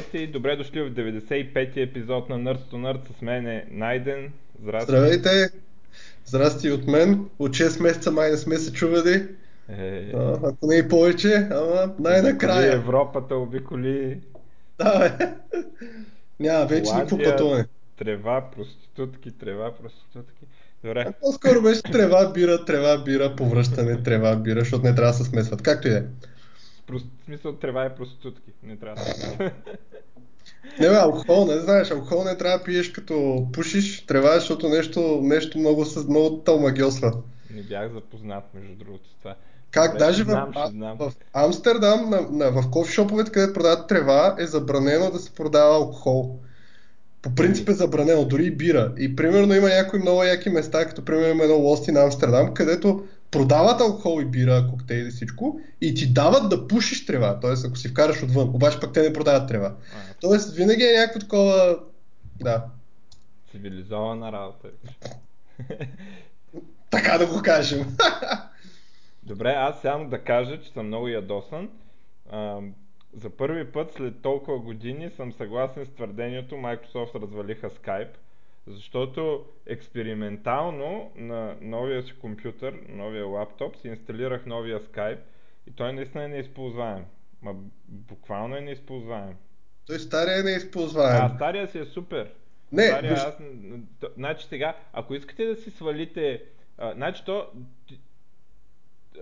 Здравейте и добре дошли в 95-ти епизод на Nerds to Nerds с мен е Найден. Здрасти. Здравейте! Здрасти от мен. От 6 месеца май не сме се чували. Е... А, ако не и повече, ама най-накрая. Европата обиколи. Да, бе. Няма вече никакво пътуване. Трева, проститутки, трева, проститутки. Добре. А по-скоро беше трева, бира, трева, бира, повръщане, трева, бира, защото не трябва да се смесват. Както и да е. В смисъл трева е проститутки. Не трябва да Не бе, алкохол, не знаеш, алкохол не трябва да пиеш като пушиш трева, защото нещо, нещо много, много тълмагиосва. Не бях запознат, между другото, с това. Как Добре, даже знам, в, знам. в Амстердам, на, на, в кофешоповете, където продават трева, е забранено да се продава алкохол. По принцип е забранено, дори и бира. И примерно има някои много яки места, като примерно има едно Лости на Амстердам, където продават алкохол и бира, коктейли и всичко и ти дават да пушиш трева, т.е. ако си вкараш отвън, обаче пък те не продават трева. Тоест винаги е някакво такова, да. Цивилизована работа. така да го кажем. Добре, аз само да кажа, че съм много ядосан. А, за първи път след толкова години съм съгласен с твърдението Microsoft развалиха Skype защото експериментално на новия си компютър, новия лаптоп, си инсталирах новия Skype и той наистина е неизползваем. Ма буквално е неизползваем. Той стария е неизползваем. А, стария си е супер. Не, стария, виж... аз... Значи сега, ако искате да си свалите... А, значи то...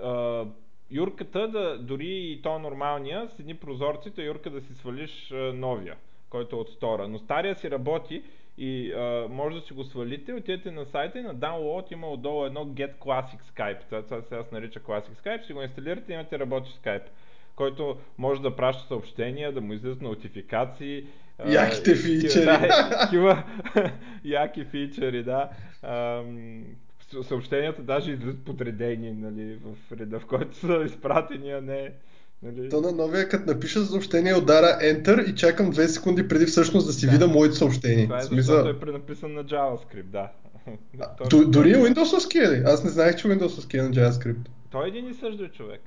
А, Юрката, да, дори и то нормалния, с едни прозорците, Юрка да си свалиш новия, който е от стора. Но стария си работи и а, може да си го свалите, отидете на сайта и на download има отдолу едно Get Classic Skype. Това, това сега се нарича Classic Skype. Си го инсталирате и имате работещ Skype, който може да праща съобщения, да му излизат нотификации. Яките фичери. Да, такива яки фичери, да. съобщенията даже излизат подредени нали, в реда, в който са изпратени, а не Нали... То на новия, като напиша съобщение, удара Enter и чакам 2 секунди преди всъщност да си да. видя моето съобщение. Това е Смисъл... защото е пренаписан на JavaScript, да. А, дори Windows-овски е ли? Аз не знаех, че Windows-овски е на JavaScript. Той е един и същ човек.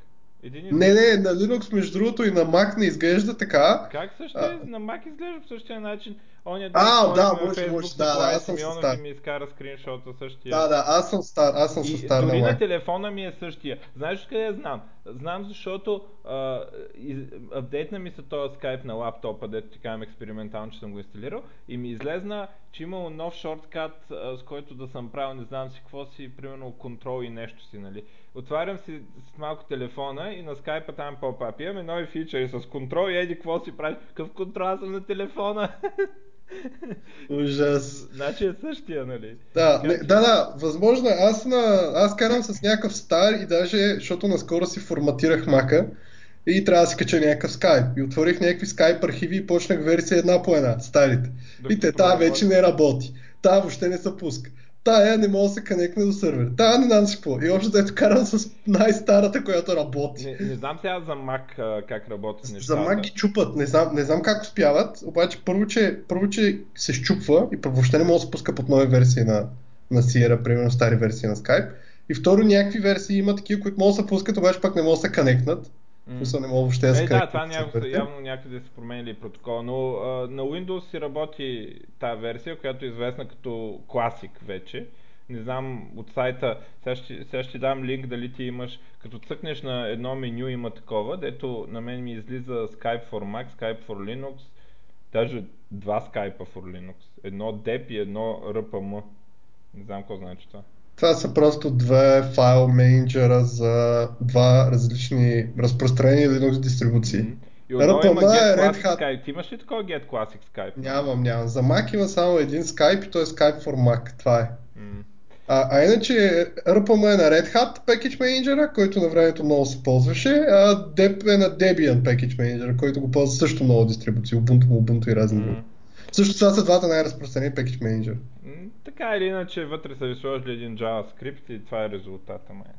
Един и... Не, не, на Linux между другото и на Mac не изглежда така. Как също а... на Mac изглежда по същия начин? Оня а, да, може, може, да, да, аз съм стар. ми изкара скриншота същия. Да, да, аз съм стар, аз съм и, стар Дори на телефона ми е същия. Знаеш къде знам? Знам, защото а, апдейтна ми се този скайп на лаптопа, дето ти казвам експериментално, че съм го инсталирал и ми излезна, че имало нов шорткат, а, с който да съм правил, не знам си какво си, примерно контрол и нещо си, нали. Отварям си с малко телефона и на скайпа там по-пап. Имаме нови фичери с контрол и еди какво си прави. Какъв контрол аз съм на телефона? Ужас. Значи е същия, нали? Да, не, да, да, възможно е. Аз, на, аз карам с някакъв стар и даже, защото наскоро си форматирах мака и трябва да си кача някакъв скайп. И отворих някакви скайп архиви и почнах версия една по една, старите. Докато и те, тази вече не работи. Та въобще не се пуска тая не мога да се канекне до сервер. Тая не знам си какво. И общо дето карам с най-старата, която работи. Не, не знам сега за Mac как работят нещата. За Mac ги чупат. Не знам, не знам как успяват, обаче първо че, първо, че се щупва и въобще не мога да се пуска под нови версии на, на Sierra, примерно стари версии на Skype. И второ, някакви версии има такива, които могат да се пускат, обаче пък не могат да се канекнат. Mm. не мога въобще да е, да, това някакво, явно някъде са променили протокол, но а, на Windows си работи тази версия, която е известна като Classic вече. Не знам от сайта, сега ще, сега ще дам линк дали ти имаш, като цъкнеш на едно меню има такова, дето на мен ми излиза Skype for Mac, Skype for Linux, даже два Skype for Linux. Едно DEP и едно RPM. Не знам какво значи това. Това са просто две файл менеджера за два различни разпространени Linux дистрибуции. И Get е Classic Hat. Skype. Имаш ли такова Get Classic Skype? Нямам, нямам. За Mac има само един Skype и то е Skype for Mac. Това е. Mm. А, а иначе RPM е на Red Hat Package Manager, който на времето много се ползваше, а Dep е на Debian Package Manager, който го ползва също много дистрибуции, Ubuntu, Ubuntu и разни други. Mm. Също това са двата най-разпространени Package Manager. Така или иначе, вътре са ви сложили един JavaScript и това е резултата май.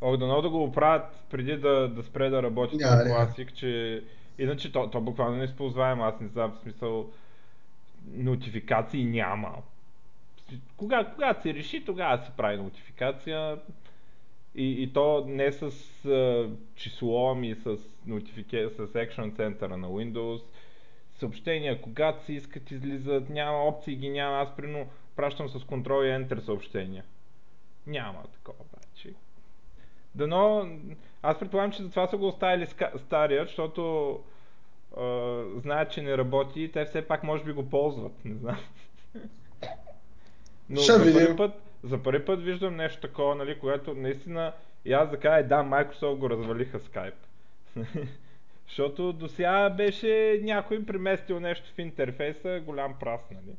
Ох, дано да го оправят преди да, да спре да работи yeah, този класик, че иначе то, то буквално не използваем, аз не знам в смисъл нотификации няма. Кога, когато се реши, тогава се прави нотификация и, и то не с uh, число, ами с, нотифика... с Action Center на Windows съобщения, когато си искат, излизат, няма опции, ги няма. Аз прино пращам с контрол и ентер съобщения. Няма такова, бачи. Дано, аз предполагам, че затова са го оставили стария, защото а, знаят, че не работи и те все пак може би го ползват, не знам. Но Ще за видим. първи, път, за първи път виждам нещо такова, нали, което наистина и аз да кажа, да, Microsoft го развалиха Skype. Защото до сега беше някой преместил нещо в интерфейса, голям прас, нали.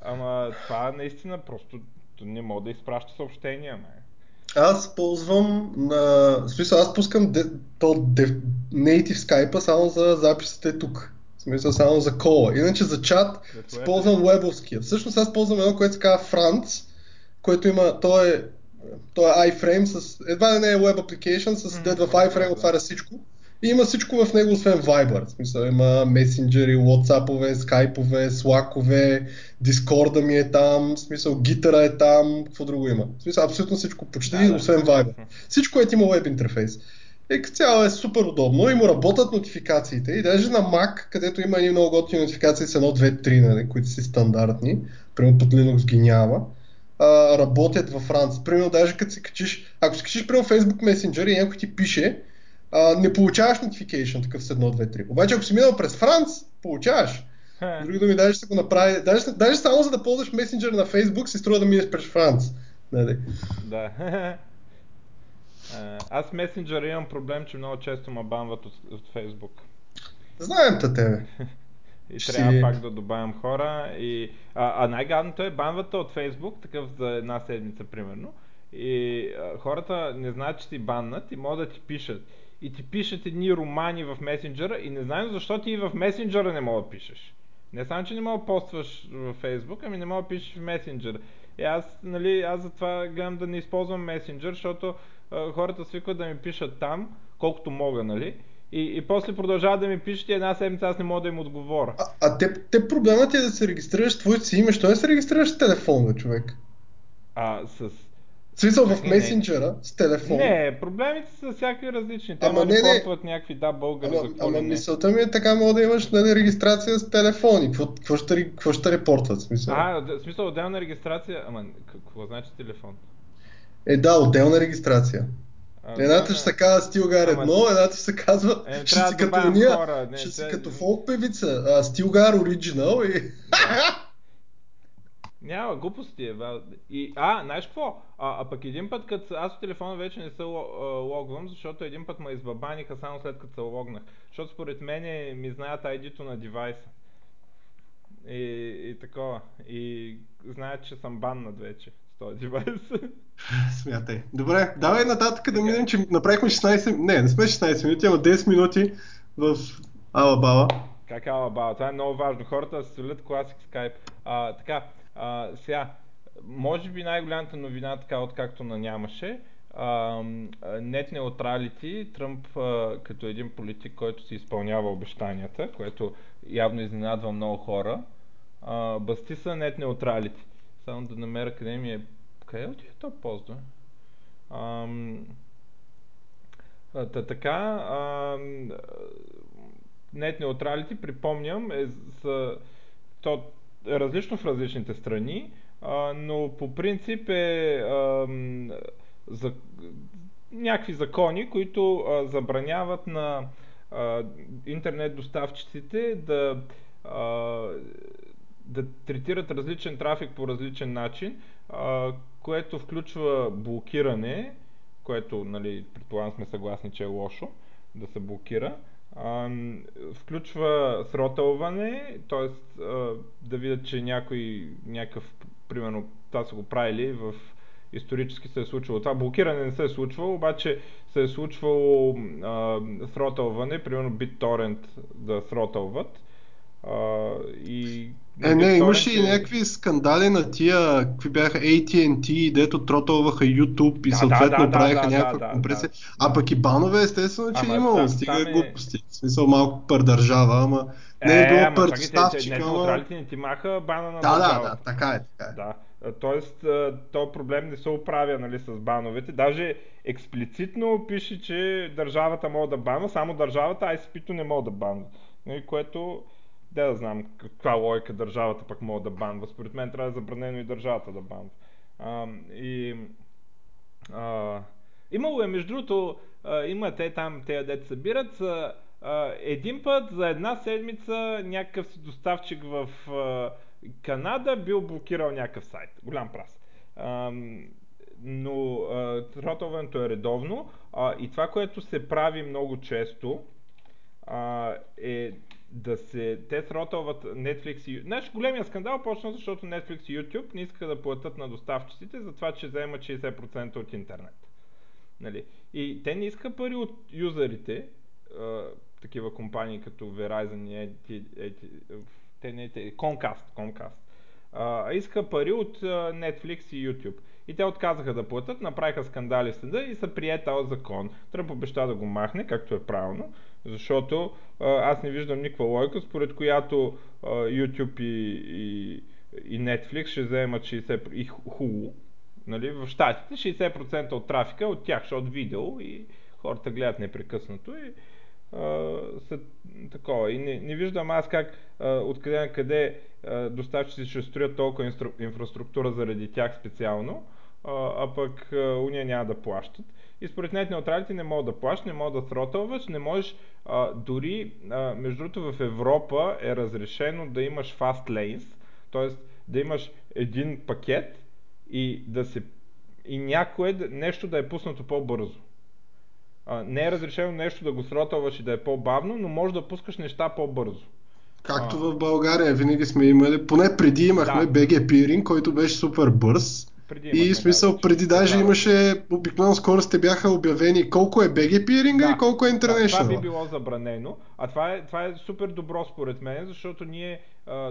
Ама това наистина просто не мога да изпраща съобщения, не. Аз ползвам на... В смисъл, аз пускам де... то де... native Skype само за записите тук. В смисъл само за кола. Иначе за чат използвам вебовския. Всъщност аз ползвам едно, което се казва Franz, което има... То е, то е iFrame с... Едва ли не е web application, с mm-hmm. дед в iFrame отваря всичко. И има всичко в него, освен Viber. В смисъл, има месенджери, WhatsApp-ове, Skype-ове, Slack-ове, Discord ми е там, в смисъл, гитара е там, какво друго има. В смисъл, абсолютно всичко, почти, да, освен Viber. Всичко е има веб интерфейс. И като цяло е супер удобно и му работят нотификациите. И даже на Mac, където има едни много готини нотификации с 1, 2, 3, нали, които са стандартни, примерно под Linux ги няма, а, работят във Франц. Примерно даже като си качиш, ако си качиш примерно Facebook Messenger и някой ти пише, а, не получаваш notification такъв с 1, 2, 3. Обаче ако си минал през Франц, получаваш. Други думи, даже ще го направи. Даже, даже само за да ползваш месенджер на Facebook си струва да минеш през Франц. Нали? Да. Аз с месенджера имам проблем, че много често ме банват от, от Facebook. Знаем те тебе. И Ще... трябва пак да добавям хора. И... А, а най-гадното е банвата от Facebook, такъв за една седмица примерно. И а, хората не знаят, че ти баннат и могат да ти пишат. И ти пишат едни романи в месенджера и не знаем защо ти и в месенджера не мога да пишеш. Не само, че не мога да постваш в Facebook, ами не мога да пишеш в месенджера. И аз, нали, аз затова гледам да не използвам месенджер, защото а, хората свикват да ми пишат там, колкото мога, нали? И, и после продължават да ми пишат и една седмица аз не мога да им отговоря. А, а те, те проблемът е да се регистрираш твоето си име. Що не се регистрираш с телефона, човек? А, с... Смисъл в месенджера, с телефон. Не, проблемите са всякакви различни. Те ама не, не. някакви да българи ама, за Ама мисълта ми е така, мога да имаш нали, регистрация с телефони. Какво, какво, ще, какво ще репортват? Смисъл? А, в смисъл отделна регистрация. Ама какво значи телефон? Е, да, отделна регистрация. А, едната ще се казва Стилгар едно, едната ще се казва е, ще си като уния, ще си като фолк певица, Стилгар оригинал и... Да. Няма, глупости е. И, а, знаеш какво? А, а пък един път, като аз от телефона вече не се логвам, защото един път ме избабаниха само след като се логнах. Защото според мен ми знаят ID-то на девайса. И, и такова. И знаят, че съм баннат вече с този девайс. Смятай. Добре, давай нататък да минем, че направихме 16... Не, не сме 16 минути, ама 10 минути в Алабала. Как Алабала? Това е много важно. Хората се солят Classic Skype. А, така, а, сега, може би най-голямата новина, така откакто на нямаше, нет неутралити, Тръмп като един политик, който си изпълнява обещанията, което явно изненадва много хора, басти са нет неутралити. Само да намеря къде ми е... Къде е то пост, Та така, нет неутралити, припомням, е за... То различно в различните страни, а, но по принцип е а, за, някакви закони, които а, забраняват на а, интернет доставчиците да, а, да третират различен трафик по различен начин, а, което включва блокиране, което, нали, предполагам сме съгласни, че е лошо да се блокира, включва сротълване, т.е. да видят, че някой, някакъв, примерно, това са го правили в исторически се е случвало. Това блокиране не се е случвало, обаче се е случвало сротълване, примерно BitTorrent да сротълват. И е, не, имаше и някакви скандали на тия, какви бяха AT&T, дето тротълваха YouTube и да, съответно да, правиха да, някаква да, компресия. Да, да. А пък и банове, естествено, че ама, имало, там, стига там е... глупости. В смисъл малко пър държава, ама не е, е било пър доставчика. Не, не ти маха бана на Да, да, да, така е, така е. Да. Тоест, то проблем не се оправя нали, с бановете. Даже експлицитно пише, че държавата може да банва, само държавата, ICP-то не може да банва. Нали, което да, да знам каква логика държавата пък мога да банва. Според мен трябва да е забранено и държавата да банва. А, и а, имало е, между другото, има те там, те деца събират, а, един път за една седмица някакъв си доставчик в а, Канада бил блокирал някакъв сайт. Голям прас. А, но тротоването е редовно а, и това, което се прави много често а, е да се... Те сротълват Netflix и... Знаеш, големия скандал почна, защото Netflix и YouTube не искаха да платят на доставчиците за това, че вземат 60% от интернет. Нали? И те не искаха пари от юзерите, а, такива компании като Verizon и ети, ети, те не те, Comcast, Comcast. А, иска пари от а, Netflix и YouTube. И те отказаха да платят, направиха скандали в съда и са прие този закон. Тръмп обеща да го махне, както е правилно, защото а, аз не виждам никаква логика, според която а, YouTube и, и, и Netflix ще вземат 60% и Hulu. Нали, в щатите 60% от трафика е от тях, защото видео и хората гледат непрекъснато и а, са такова. И не, не виждам аз как а, откъде на къде доставчици ще строят толкова инфраструктура заради тях специално, а, а пък а, уния няма да плащат. И според нет неутралите не могат да плащат, не могат да сротълваш, не можеш а, дори, а, между другото в Европа е разрешено да имаш fast lanes, т.е. да имаш един пакет и да се и някое нещо да е пуснато по-бързо. А, не е разрешено нещо да го сротълваш и да е по-бавно, но може да пускаш неща по-бързо. Както а. в България винаги сме имали, поне преди имахме да. BG Peering, който беше супер бърз. Преди и смисъл, да, преди даже да, имаше, обикновено скорости бяха обявени колко е BG Peering да, и колко е International. Да, това би било забранено, а това е, това е супер добро според мен, защото ние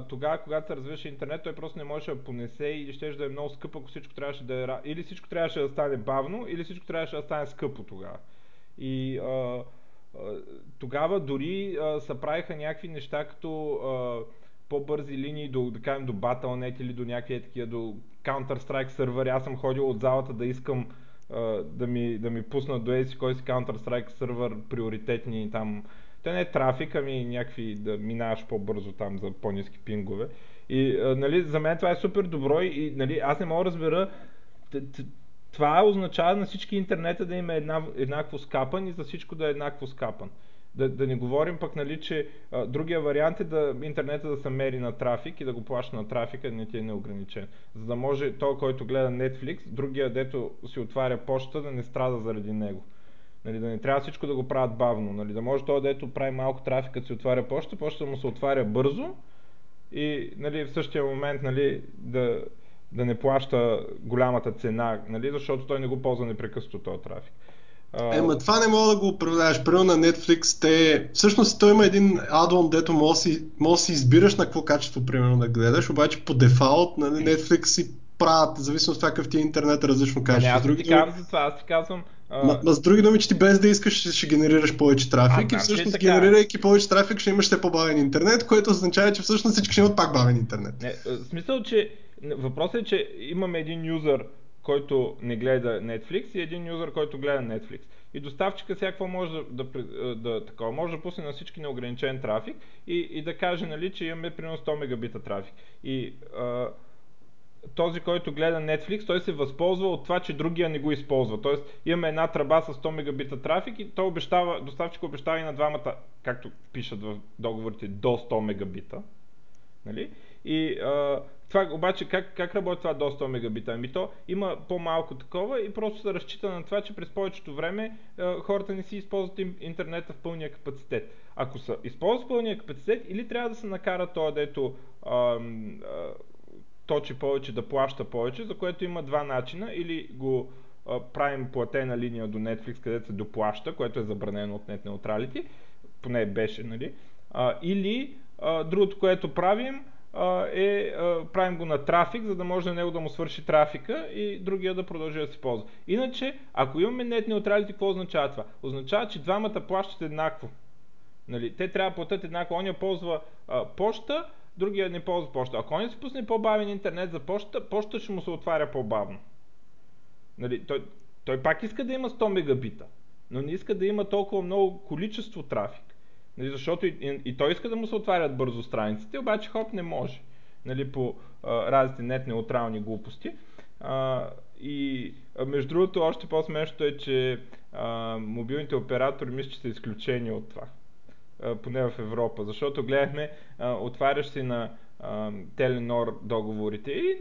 тогава, когато се развиваше интернет, той просто не можеше да понесе или ще да е много скъпо, ако всичко трябваше да е... Или всичко трябваше да стане бавно, или всичко трябваше да стане скъпо тогава. И а, тогава дори а, се правиха някакви неща като а, по-бързи линии до, да кажем, до Battle.net или до някакви такива, до Counter-Strike сервери. Аз съм ходил от залата да искам а, да, ми, да ми пуснат до еси кой си Counter-Strike сервер приоритетни там. Те не е трафик, ами някакви да минаваш по-бързо там за по-низки пингове. И а, нали, за мен това е супер добро и нали, аз не мога да разбера това означава на всички интернета да има една, еднакво скапан и за всичко да е еднакво скапан. Да, да не говорим пък, нали, че а, другия вариант е да интернета да се мери на трафик и да го плаща на трафика, не ти е неограничен. За да може той, който гледа Netflix, другия, дето си отваря почта, да не страда заради него. Нали, да не трябва всичко да го правят бавно. Нали, да може той, дето прави малко трафик, като си отваря почта, почта му се отваря бързо и нали, в същия момент нали, да, да не плаща голямата цена, нали, защото той не го ползва непрекъснато този трафик. Ема това не мога да го управляваш. Примерно на Netflix те... Всъщност той има един аддон, дето може си, може си избираш на какво качество примерно да гледаш, обаче по дефалт на Netflix си правят, зависимо от това какъв ти е интернет, различно качество. Не, аз други ти казвам за това, аз ти казвам... Ма, ма, с други думи, че ти без да искаш ще, ще генерираш повече трафик а, и всъщност така. генерирайки повече трафик ще имаш все по-бавен интернет, което означава, че всъщност всички ще имат пак бавен интернет. Не, в смисъл, че Въпросът е, че имаме един юзър, който не гледа Netflix и един юзър, който гледа Netflix. И доставчика всяко може да, да, да, такова, може да пусне на всички неограничен трафик и, и да каже, нали, че имаме примерно 100 мегабита трафик. И а, този, който гледа Netflix, той се възползва от това, че другия не го използва. Тоест имаме една тръба с 100 мегабита трафик и той обещава, доставчик обещава и на двамата, както пишат в договорите, до 100 мегабита. Нали? И а, това обаче как, как работи това до 100 мегабита? Ами то има по-малко такова и просто се разчита на това, че през повечето време а, хората не си използват интернета в пълния капацитет. Ако са използват пълния капацитет, или трябва да се накара това, дето а, а, точи повече, да плаща повече, за което има два начина. Или го правим платена линия до Netflix, където се доплаща, което е забранено от net neutrality, поне беше, нали? А, или а, другото, което правим, е, правим го на трафик, за да може на него да му свърши трафика и другия да продължи да се ползва. Иначе, ако имаме net neutrality, какво означава това? Означава, че двамата плащат еднакво. Нали? Те трябва да платят еднакво. Оня ползва а, почта, другия не ползва почта. Ако он се пусне по-бавен интернет за почта, почта ще му се отваря по-бавно. Нали? Той, той пак иска да има 100 мегабита, но не иска да има толкова много количество трафик. Нали, защото и, и, и той иска да му се отварят бързо страниците, обаче хоп не може. Нали, по а, разните нет неутрални глупости. А, и а, между другото, още по-смешното е, че а, мобилните оператори мисля, че са изключени от това. А, поне в Европа. Защото гледахме, а, отваряш си на а, Теленор договорите и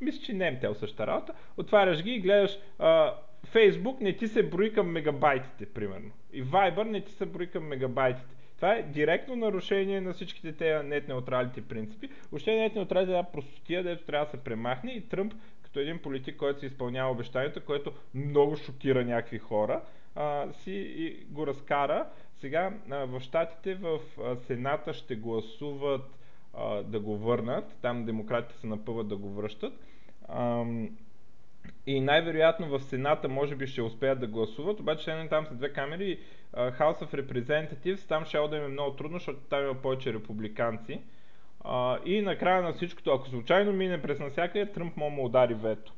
мисля, че не е тел същата работа. Отваряш ги и гледаш а, Facebook не ти се брои към мегабайтите, примерно. И Viber не ти се брои към мегабайтите. Това е директно нарушение на всичките тези нет неутралите принципи. Още нет неутралите е една простотия, дето трябва да се премахне и Тръмп, като един политик, който се изпълнява обещанията, което много шокира някакви хора, а, си и го разкара. Сега а, в Штатите в а, Сената ще гласуват а, да го върнат. Там демократите се напъват да го връщат. А, и най-вероятно в Сената може би ще успеят да гласуват, обаче там са две камери. House of Representatives, там ще да им е много трудно, защото там има повече републиканци. Uh, и накрая на всичкото, ако случайно мине през насякъде, Тръмп може му удари вето.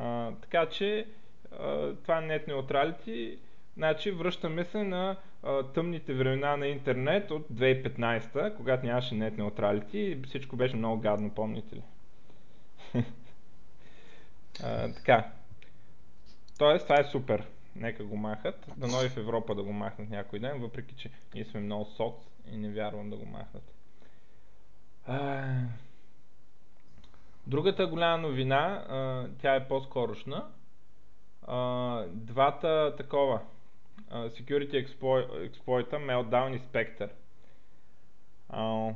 Uh, така че uh, това е нет неутралити. Значи връщаме се на uh, тъмните времена на интернет от 2015, когато нямаше нет неутралити и всичко беше много гадно, помните ли? uh, така. Тоест, това е супер нека го махат. Дано и в Европа да го махнат някой ден, въпреки че ние сме много соц и не вярвам да го махнат. А... Другата голяма новина, а, тя е по-скорошна. А, двата такова security exploit, Meltdown и Spectre. А,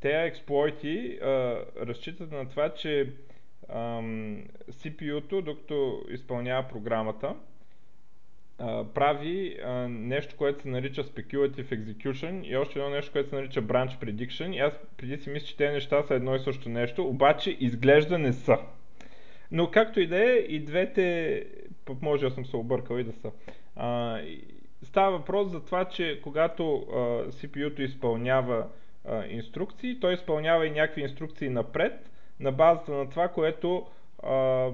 те експлойти разчитат на това, че CPU-то, докато изпълнява програмата, прави а, нещо, което се нарича Speculative Execution и още едно нещо, което се нарича Branch Prediction. И аз преди си мисля, че тези неща са едно и също нещо, обаче изглежда не са. Но както и да е, и двете, може да съм се объркал и да са. А, става въпрос за това, че когато а, CPU-то изпълнява а, инструкции, той изпълнява и някакви инструкции напред, на базата на това, което а,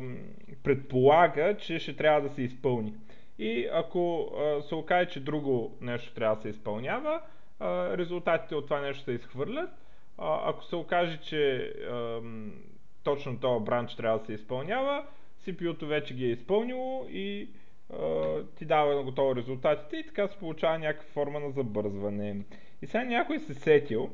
предполага, че ще трябва да се изпълни. И ако се окаже, че друго нещо трябва да се изпълнява, резултатите от това нещо се изхвърлят. Ако се окаже, че точно този бранч трябва да се изпълнява, CPU-то вече ги е изпълнило и ти дава на готово резултатите и така се получава някаква форма на забързване. И сега някой се сетил,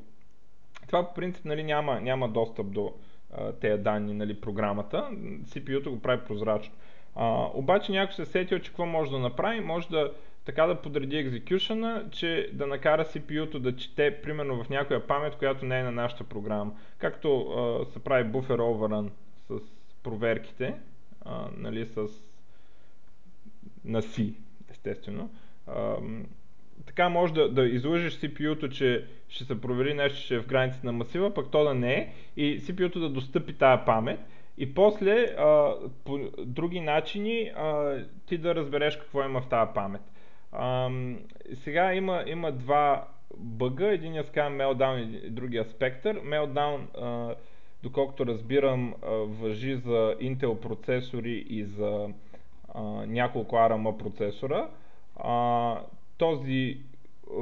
това по принцип нали, няма, няма достъп до а, тези данни, нали, програмата, CPU-то го прави прозрачно. А, обаче някой се сетил, че какво може да направи? Може да така да подреди екзекюшена, че да накара CPU-то да чете примерно в някоя памет, която не е на нашата програма. Както а, се прави буфер overrun с проверките, а, нали, с на C, естествено. А, така може да, да излъжеш CPU-то, че ще се провери нещо, че е в границите на масива, пък то да не е и CPU-то да достъпи тая памет и после а, по други начини а, ти да разбереш какво има в тази памет. А, сега има, има два бъга, един се казва Meltdown и другия Spectre. Meltdown, а, доколкото разбирам, а, въжи за Intel процесори и за а, няколко ARM процесора. А, този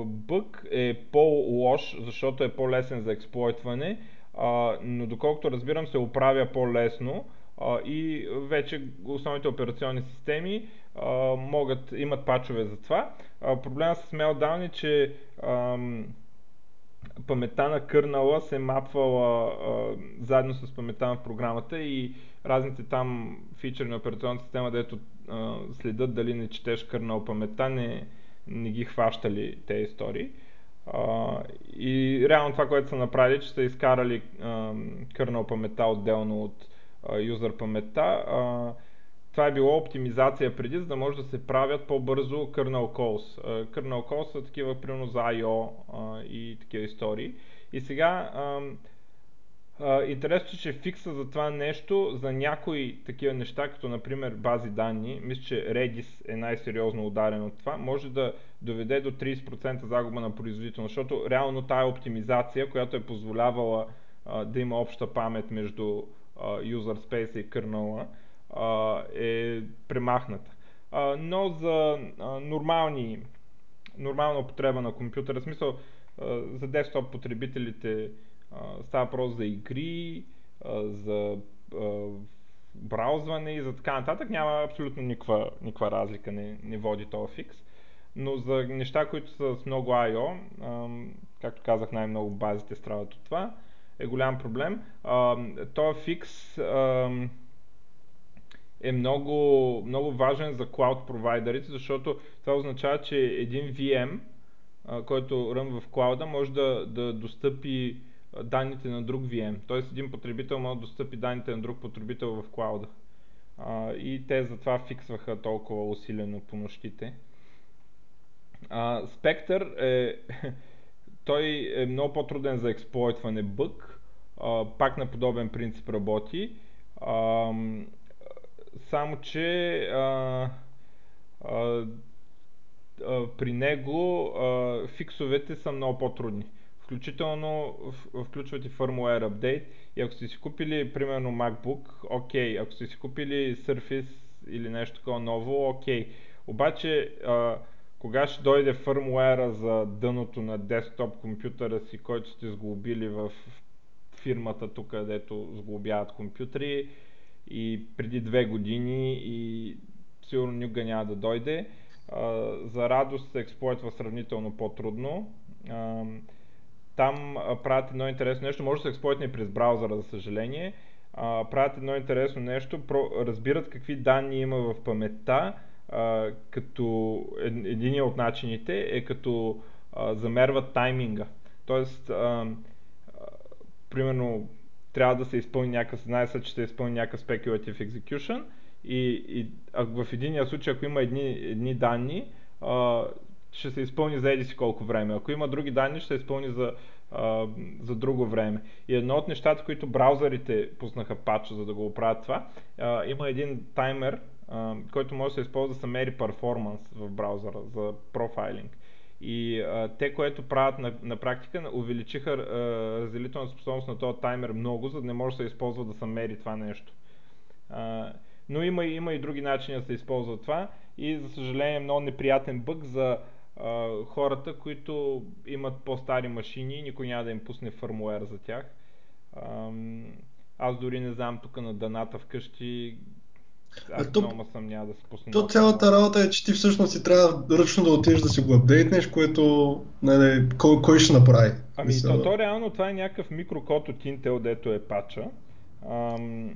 бъг е по-лош, защото е по-лесен за експлойтване а, но доколкото разбирам се оправя по-лесно а, и вече основните операционни системи а, могат, имат пачове за това. А, проблема с Meltdown е, че ам, паметта на кърнала се мапвала а, заедно с паметта на програмата и разните там фичери на операционната система, дето а, следят дали не четеш кърнал паметта, не, не ги хващали тези истории. И реално това, което са направили, че са изкарали uh, kernel паметта отделно от uh, user паметта. Това е било оптимизация преди, за да може да се правят по-бързо kernel calls. Kernel calls са такива, примерно за I.O. И такива истории. И сега интересно, че фикса за това нещо, за някои такива неща, като например бази данни, мисля, че Redis е най-сериозно ударен от това, може да доведе до 30% загуба на производителност, защото реално тая оптимизация, която е позволявала uh, да има обща памет между uh, user space и kernel, е премахната. Uh, но за uh, нормални нормална употреба на компютъра. В смисъл, за десктоп потребителите става въпрос за игри, за браузване и за така нататък. Няма абсолютно никаква, никаква разлика, не, не води този фикс. Но за неща, които са с много I.O., както казах, най-много базите страдат от това, е голям проблем. Този фикс е много, много важен за клауд провайдерите, защото това означава, че един VM, който рън в клауда, може да, да достъпи данните на друг VM. Тоест един потребител може да достъпи данните на друг потребител в клауда. И те затова фиксваха толкова усилено по нощите. Spectre е, той е много по-труден за експлойтване бък, пак на подобен принцип работи, само че при него фиксовете са много по-трудни. Включително включват и firmware update и ако сте си купили примерно MacBook, окей, ако сте си купили Surface или нещо такова ново, окей. Обаче а, кога ще дойде фърмуера за дъното на десктоп компютъра си, който сте сглобили в фирмата тук, където сглобяват компютри и преди две години и сигурно никога няма да дойде. За радост се експлойтва сравнително по-трудно. Там правят едно интересно нещо, може да се експлойтне през браузъра, за съжаление. Правят едно интересно нещо, разбират какви данни има в паметта, като един от начините е като замерват тайминга. Тоест, примерно, трябва да се изпълни някакъв, знае се, че се изпълни някакъв speculative execution и, и а в единия случай, ако има едни, едни данни, а, ще се изпълни за еди си колко време. Ако има други данни, ще се изпълни за, а, за друго време. И едно от нещата, които браузърите пуснаха патч, за да го оправят това, а, има един таймер, а, който може да се използва да се мери перформанс в браузъра за профайлинг. И а, те, което правят на, на практика, увеличиха а, способност на този таймер много, за да не може да се използва да се мери това нещо. А, но има, има и други начини да се използва това и за съжаление много неприятен бък за а, хората, които имат по-стари машини никой няма да им пусне фърмуер за тях. А, аз дори не знам тук на даната вкъщи аз то, много съм няма да се пусне. То цялата работа е, че ти всъщност си трябва ръчно да отидеш да си го апдейтнеш, което не, не, кой, кой ще направи? Ами то, то реално това е някакъв микрокод от Intel, дето е пача. Ам,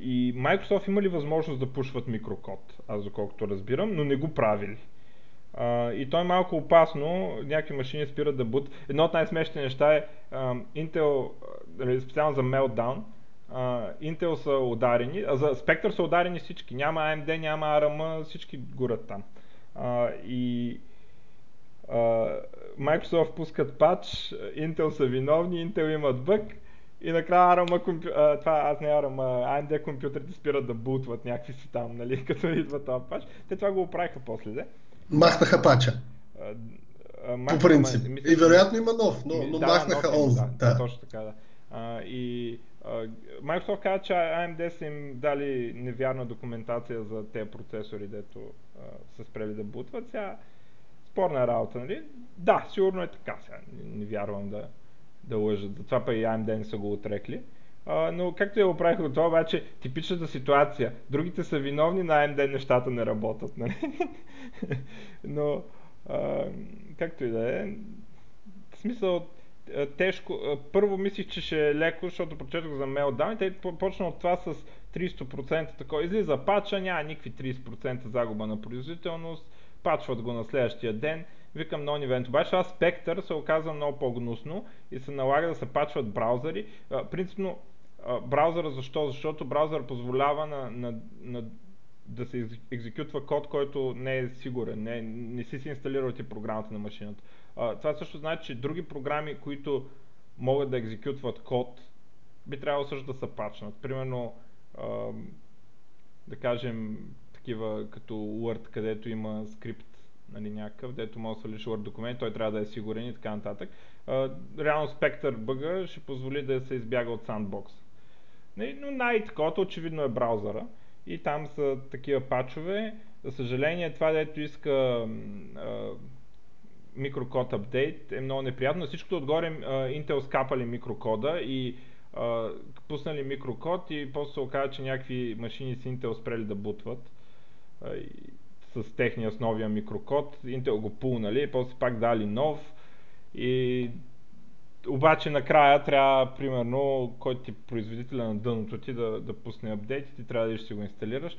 и Microsoft има ли възможност да пушват микрокод, аз доколкото разбирам, но не го правили. Uh, и то е малко опасно, някакви машини спират да бут. Едно от най-смешните неща е uh, Intel, uh, специално за Meltdown, uh, Intel са ударени, а за Spectre са ударени всички. Няма AMD, няма ARM, всички горят там. Uh, и uh, Microsoft пускат патч, Intel са виновни, Intel имат бък и накрая ARM, компю... а, това аз не ARM, AMD компютрите спират да бутват някакви си там, нали, като идва този патч. Те това го оправиха после, де. Махнаха пача. По принцип. Мисля, и вероятно има нов, но, но да, махнаха он. Да, да, точно така, да. А, и а, Microsoft каза, че AMD са им дали невярна документация за тези процесори, дето а, са спрели да бутват. Сега спорна работа, нали? Да, сигурно е така. Сега не, не вярвам да, да лъжат. Затова па и AMD не са го отрекли. А, но както я оправиха от това, обаче типичната ситуация. Другите са виновни, на AMD нещата не работят. Нали? но а, както и да е, в смисъл тежко. Първо мислих, че ще е леко, защото прочетох за Meltdown и те почна от това с 300% такова. Излиза пача, няма никакви 30% загуба на производителност, пачват го на следващия ден викам non-event. Обаче аз Spectre се оказа много по-гнусно и се налага да се пачват браузъри. А, браузъра защо? Защото браузър позволява на, на, на да се екзекютва код, който не е сигурен, не, не си си инсталирал ти програмата на машината. А, това също значи, че други програми, които могат да екзекютват код, би трябвало също да са пачнат. Примерно, а, да кажем, такива като Word, където има скрипт нали, някакъв, дето може да свалиш Word документ, той трябва да е сигурен и така нататък. А, реално Spectre бъга ще позволи да се избяга от Sandbox. Нали, но най-таковато очевидно е браузъра и там са такива пачове. За съжаление, това дето иска микрокод апдейт е много неприятно. Всичкото отгоре Intel скапали микрокода и а, пуснали микрокод и после се оказа, че някакви машини с Intel спрели да бутват а, с техния с новия микрокод. Intel го пулнали и после пак дали нов и обаче накрая трябва, примерно, който ти производителя на дъното ти да, да пусне апдейт и ти трябва да си го инсталираш.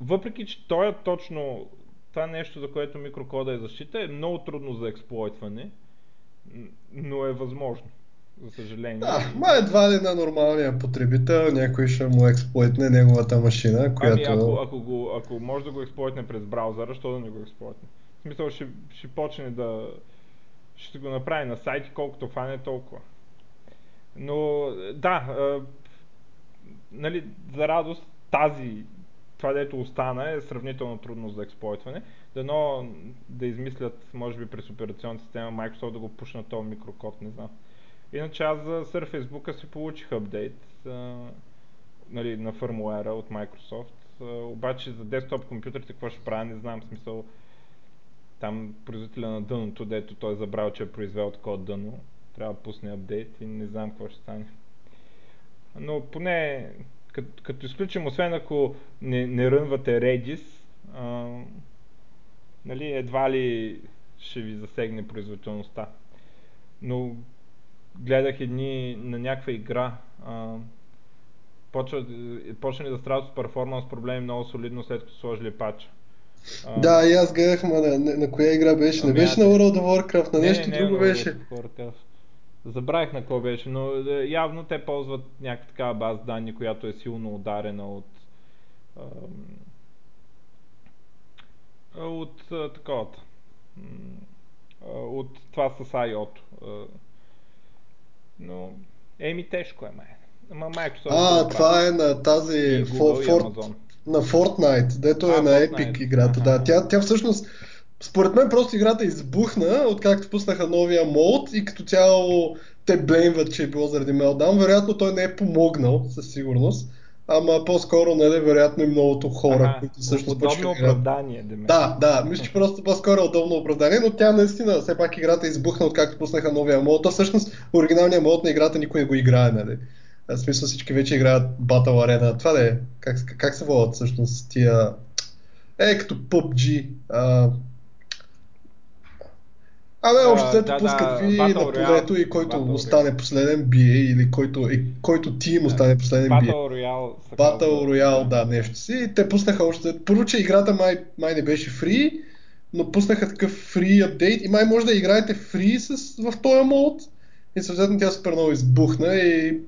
Въпреки, че той е точно това нещо, за което микрокода е защита, е много трудно за експлойтване, но е възможно. За съжаление. Да, ма едва ли на нормалния потребител някой ще му експлойтне неговата машина, която... Ами ако, ако, го, ако може да го експлойтне през браузъра, що да не го експлойтне? В смисъл ще, ще почне да... Ще го направи на сайти, колкото фане толкова. Но да, а, нали, за радост тази това, дето остана, е сравнително трудно за експлойтване. Дано да измислят, може би през операционната система Microsoft да го пушнат този микрокод, не знам. Иначе аз за Surface си получих апдейт а, нали, на фърмуера от Microsoft. А, обаче за десктоп компютрите какво ще правя, не знам смисъл. Там производителя на дъното, дето той е забрал, че е произвел такова дъно. Трябва да пусне апдейт и не знам какво ще стане. Но поне като, като изключим, освен ако не, не рънвате Redis, а, нали, едва ли ще ви засегне производителността. Но гледах едни на някаква игра, а, почва, почна да страдат с перформанс проблеми много солидно след като сложили пача. А, да, и аз гледах, ма на, на, на коя игра беше? Не ами беше на World of Warcraft, на не, нещо не, друго не, беше. Забравих на кой беше, но е, явно те ползват някаква такава база данни, която е силно ударена от от таковата от това с IO-то. Но, еми тежко е, май. Ама Microsoft а, това е на тази Google For, на Fortnite, дето а, е на Fortnite. Epic играта. Да, тя, тя всъщност според мен просто играта избухна, откакто пуснаха новия мод и като цяло те блеймват, че е било заради Meltdown. Вероятно той не е помогнал, със сигурност. Ама по-скоро, нали, вероятно и многото хора, ага, които също Удобно оправдание, да Да, да, мисля, че просто по-скоро е удобно оправдание, но тя наистина, все пак играта е избухна, откакто пуснаха новия мод. То всъщност оригиналният мод на играта никой не го играе, нали. В смисъл всички вече играят Battle Arena. Това да е, как, как се водят всъщност тия... Е, като PUBG. А, Абе, общо да, пускат ви да, на полето и който Battle остане последен бие или който, и, който тим остане последен бие. Battle Royale. Battle Royale, да, нещо си. И те пуснаха още... Първо, че играта май, май не беше фри, но пуснаха такъв фри апдейт и май може да играете фри с, в този мод. И съответно тя супер много избухна и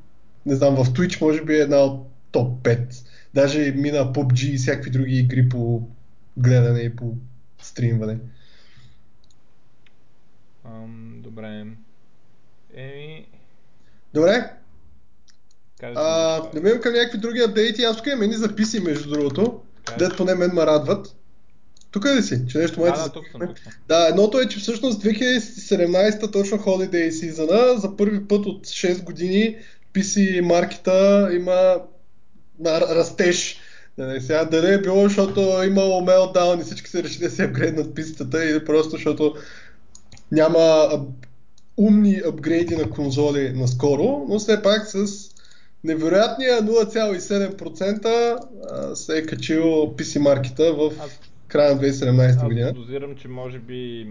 не знам, в Twitch може би е една от топ 5. Даже мина PUBG и всякакви други игри по гледане и по стримване. Ам, добре. Еми... Добре. А, да минем към някакви други апдейти. Аз тук имам едни записи, между другото. Дето поне мен ме радват. Тук ли си? Че нещо да, да, тук съм, тук съм. Да, едното е, че всъщност 2017 точно Holiday сезона, за първи път от 6 години PC маркета има растеж. Да, сега дали е било, защото е имало мелдаун и всички се решили да се апгрейднат пистата или просто защото няма умни апгрейди на конзоли наскоро, но все пак с невероятния 0,7% се е качил PC маркета в края на 2017 година. Аз подозирам, че може би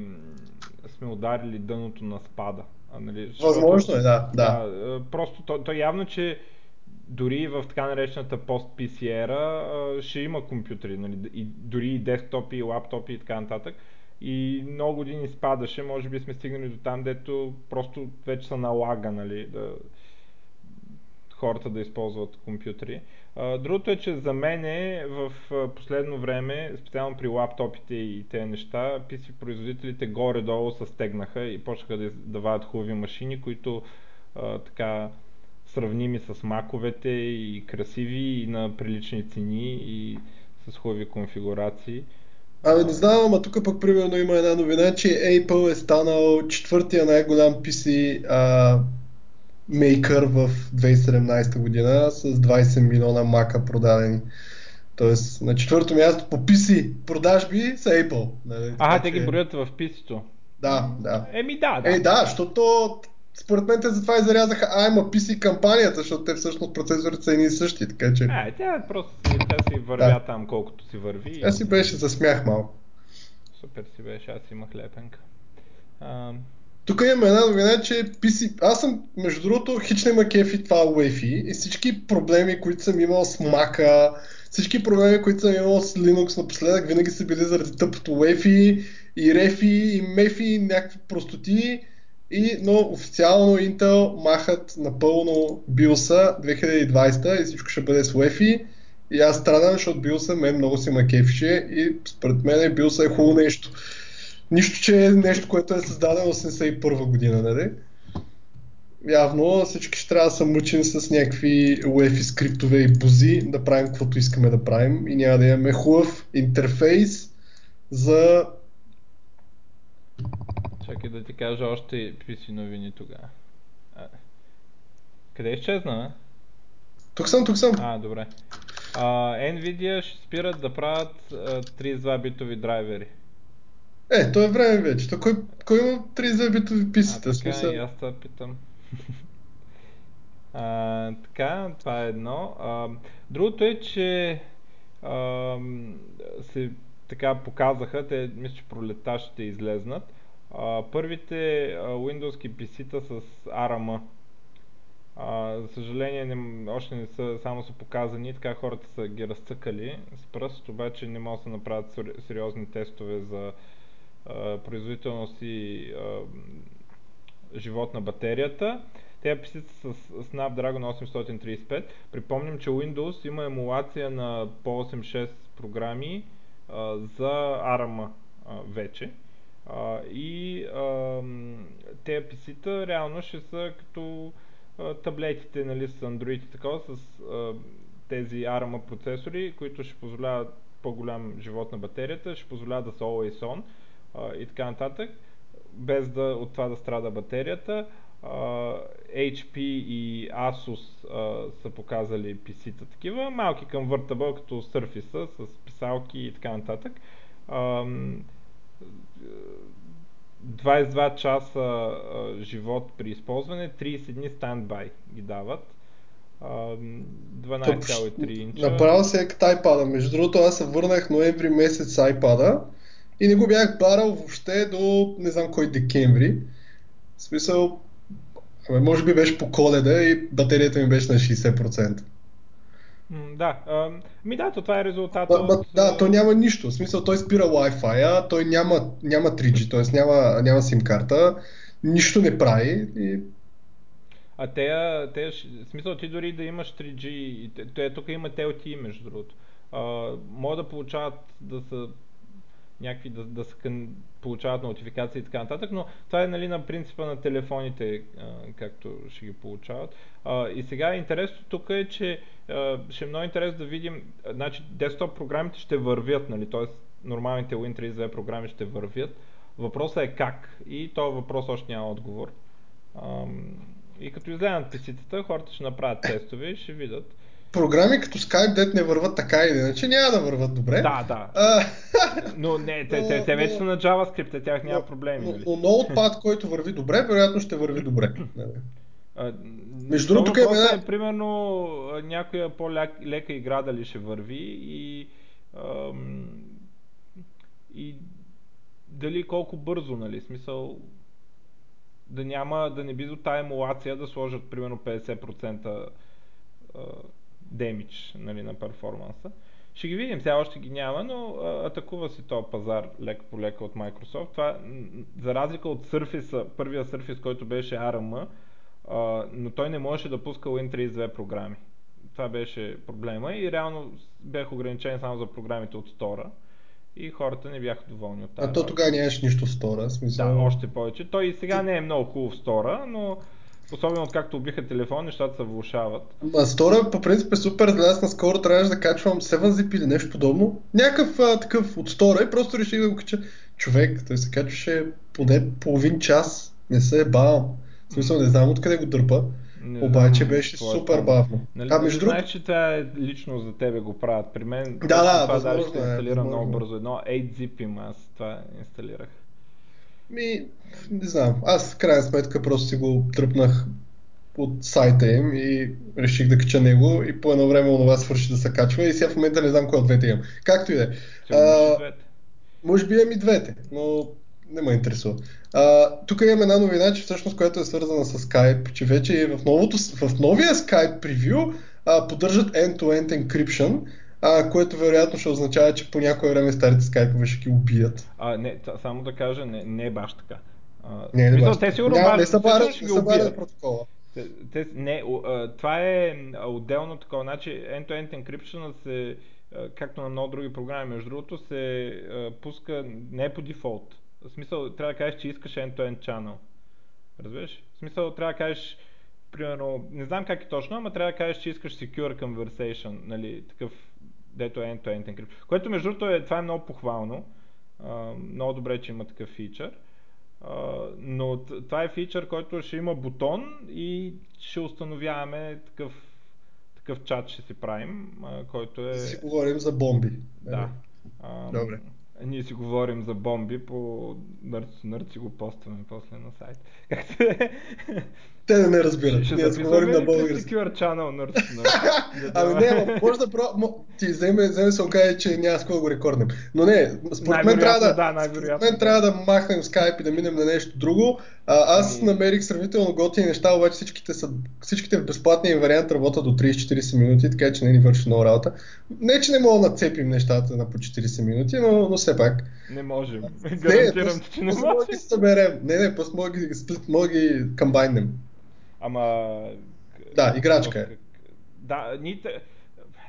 сме ударили дъното на спада. Нали, Възможно е, да. да. да просто то, то явно, че дори в така наречената пост-PC ера ще има компютри, нали, и, дори и десктопи, и лаптопи и така нататък и много години спадаше, може би сме стигнали до там, дето просто вече се налага, нали, да, хората да използват компютри. Другото е, че за мен е в последно време, специално при лаптопите и тези неща, PC производителите горе-долу се стегнаха и почнаха да дават хубави машини, които така сравними с маковете и красиви и на прилични цени и с хубави конфигурации. Абе, не знам, ама тук пък примерно има една новина, че Apple е станал четвъртия най-голям PC а, мейкър в 2017 година с 20 милиона мака продадени. Тоест, на четвърто място по PC продажби са Apple. Нали? А, те ги броят в PC-то. Да, да. Еми да, да. Еми да, защото според мен те затова и зарязаха AMA PC кампанията, защото те всъщност процесорите са едни и същи, така че... А, тя просто си, тя си вървя да. там колкото си върви. Тя си беше за смях малко. Супер си беше, аз имах лепенка. А... Тук имаме една новина, че PC... Аз съм, между другото, хич не кефи това UEFI и всички проблеми, които съм имал с Mac, всички проблеми, които съм имал с Linux напоследък, винаги са били заради тъпото UEFI и REFI и MEFI и някакви простоти и, но официално Intel махат напълно BIOS 2020 и всичко ще бъде с UEFI. И аз страдам, защото BIOS мен много си ма кефише и според мен BIOS е хубаво нещо. Нищо, че е нещо, което е създадено 81 година, нали? Явно всички ще трябва да са мъчени с някакви UEFI скриптове и бузи да правим каквото искаме да правим и няма да имаме хубав интерфейс за Чакай да ти кажа още PC новини тогава. Къде изчезна, Тук съм, тук съм. А, добре. А, Nvidia ще спират да правят 32 битови драйвери. Е, то е време вече. То кой, кой има 32 битови PC-та? А, така, смисъл? и аз това питам. а, така, това е едно. А, другото е, че а, се така показаха, те мисля, че пролета ще излезнат, а, първите а, Windows PC-та с ARM. А, за съжаление не, още не са, само са показани, така хората са ги разцъкали с пръст, обаче не могат да направят сериозни тестове за производителност и живот на батерията. Те PC с Snapdragon 835. Припомням, че Windows има емулация на по 86 програми а, за ARM вече. А, и а, те PC-та реално ще са като а, таблетите нали, с Android и такова, с а, тези ARM процесори, които ще позволяват по-голям живот на батерията, ще позволяват да са always on а, и така нататък, без да, от това да страда батерията. Uh, HP и Asus uh, са показали PC-та такива, малки към въртабъл, като Surface с писалки и така нататък. Uh, 22 часа а, живот при използване, 30 дни стандбай ги дават. 12,3 инча. Направо се е като iPad. Между другото, аз се върнах ноември месец с iPad и не го бях барал въобще до не знам кой декември. В смисъл, може би беше по коледа и батерията ми беше на 60%. Да, ми да, то това е резултат от... Да, то няма нищо. В смисъл, той спира Wi-Fi, той няма, няма 3G, т.е. няма, няма SIM карта, нищо не прави и... А те, те, смисъл ти дори да имаш 3G, те, тук има LTE между другото, могат да получават да са някакви да, да се получават нотификации и така нататък, но това е нали, на принципа на телефоните, а, както ще ги получават. А, и сега интересното тук е, че а, ще е много интересно да видим, значи десктоп програмите ще вървят, нали, т.е. нормалните Win32 програми ще вървят. Въпросът е как и този въпрос още няма отговор. А, и като изгледат писицата, хората ще направят тестове и ще видят програми като Skype, дет не върват така или иначе, няма да върват добре. Да, да. но не, те, те, те вече са на JavaScript, тях няма проблеми. Но, нали? но Notepad, който върви добре, вероятно ще върви добре. Между другото, тук е, една... е примерно някоя по-лека игра дали ще върви и, ам, и дали колко бързо, нали, смисъл да няма, да не би до тая емулация да сложат примерно 50% демидж нали, на перформанса. Ще ги видим, сега още ги няма, но а, атакува си този пазар лек по лека от Microsoft. Това, за разлика от Surface, първия Surface, който беше ARM, а, но той не можеше да пуска Win32 програми. Това беше проблема и реално бях ограничен само за програмите от Store и хората не бяха доволни от тази. А то тогава нямаш нищо в Store, смисъл. Да, още повече. Той и сега не е много хубав в Store, но Особено откакто убиха телефон, нещата се влушават. А стора по принцип е супер, за аз наскоро трябваше да качвам 7-zip или нещо подобно. Някакъв а, такъв от стора и просто реших да го кача. Човек, той се качваше поне половин час, не се е бавал. В смисъл не знам откъде го дърпа. Не Обаче знам, беше супер там. бавно. Нали, а между другото... Знаеш, че това е лично за тебе го правят. При мен да, да, това даже ще инсталирам е, много бързо. Едно 8-zip има, аз това инсталирах. Ми, не знам. Аз в крайна сметка просто си го тръпнах от сайта им и реших да кача него и по едно време онова свърши да се качва и сега в момента не знам кой от двете имам. Както и да е. Може би имам и двете, но не ме интересува. А, тук имам една новина, че всъщност, която е свързана с Skype, че вече в, новото, в новия Skype превю а, поддържат end-to-end encryption, а, което вероятно ще означава, че по някое време старите скайпове ще ги убият. А, не, само да кажа, не, не е баш така. А, не, не, мисъл, те сигурно баш, не са барят, не са барят протокола. Те, те, не, това е отделно такова. Значи end-to-end encryption се, както на много други програми, между другото, се пуска не по дефолт. В смисъл, трябва да кажеш, че искаш end-to-end channel. Разбираш? В смисъл, трябва да кажеш, примерно, не знам как е точно, ама трябва да кажеш, че искаш secure conversation, нали, такъв, дето е end-to-end encryption. Което между другото е, това е много похвално. Uh, много добре, че има такъв фичър. Uh, но това е фичър, който ще има бутон и ще установяваме такъв, такъв чат ще си правим, uh, който е... Си говорим за бомби. Да. Uh, Добре. Ние си говорим за бомби по Нърц си го постваме после на сайт. Както е. Те не ме разбират. Ще Ние си говорим на български. Secure channel Нърц. ами не, може да про... ти вземе, вземе се окаже, че няма с да го рекорднем. Но не, според мен трябва да, да според мен трябва да махнем скайп и да минем на нещо друго. А, аз ами... намерих сравнително готини неща, обаче всичките, са, всичките в безплатния вариант работят до 30-40 минути, така че не ни върши много работа. Не, че не мога да нацепим нещата на по 40 минути, но, но все пак. Не можем. Гарантирам, не, че не можем. Мога ги съберем. Не, не, просто мога ги, мога ги комбайнем. Ама... Да, играчка е. Да, ните...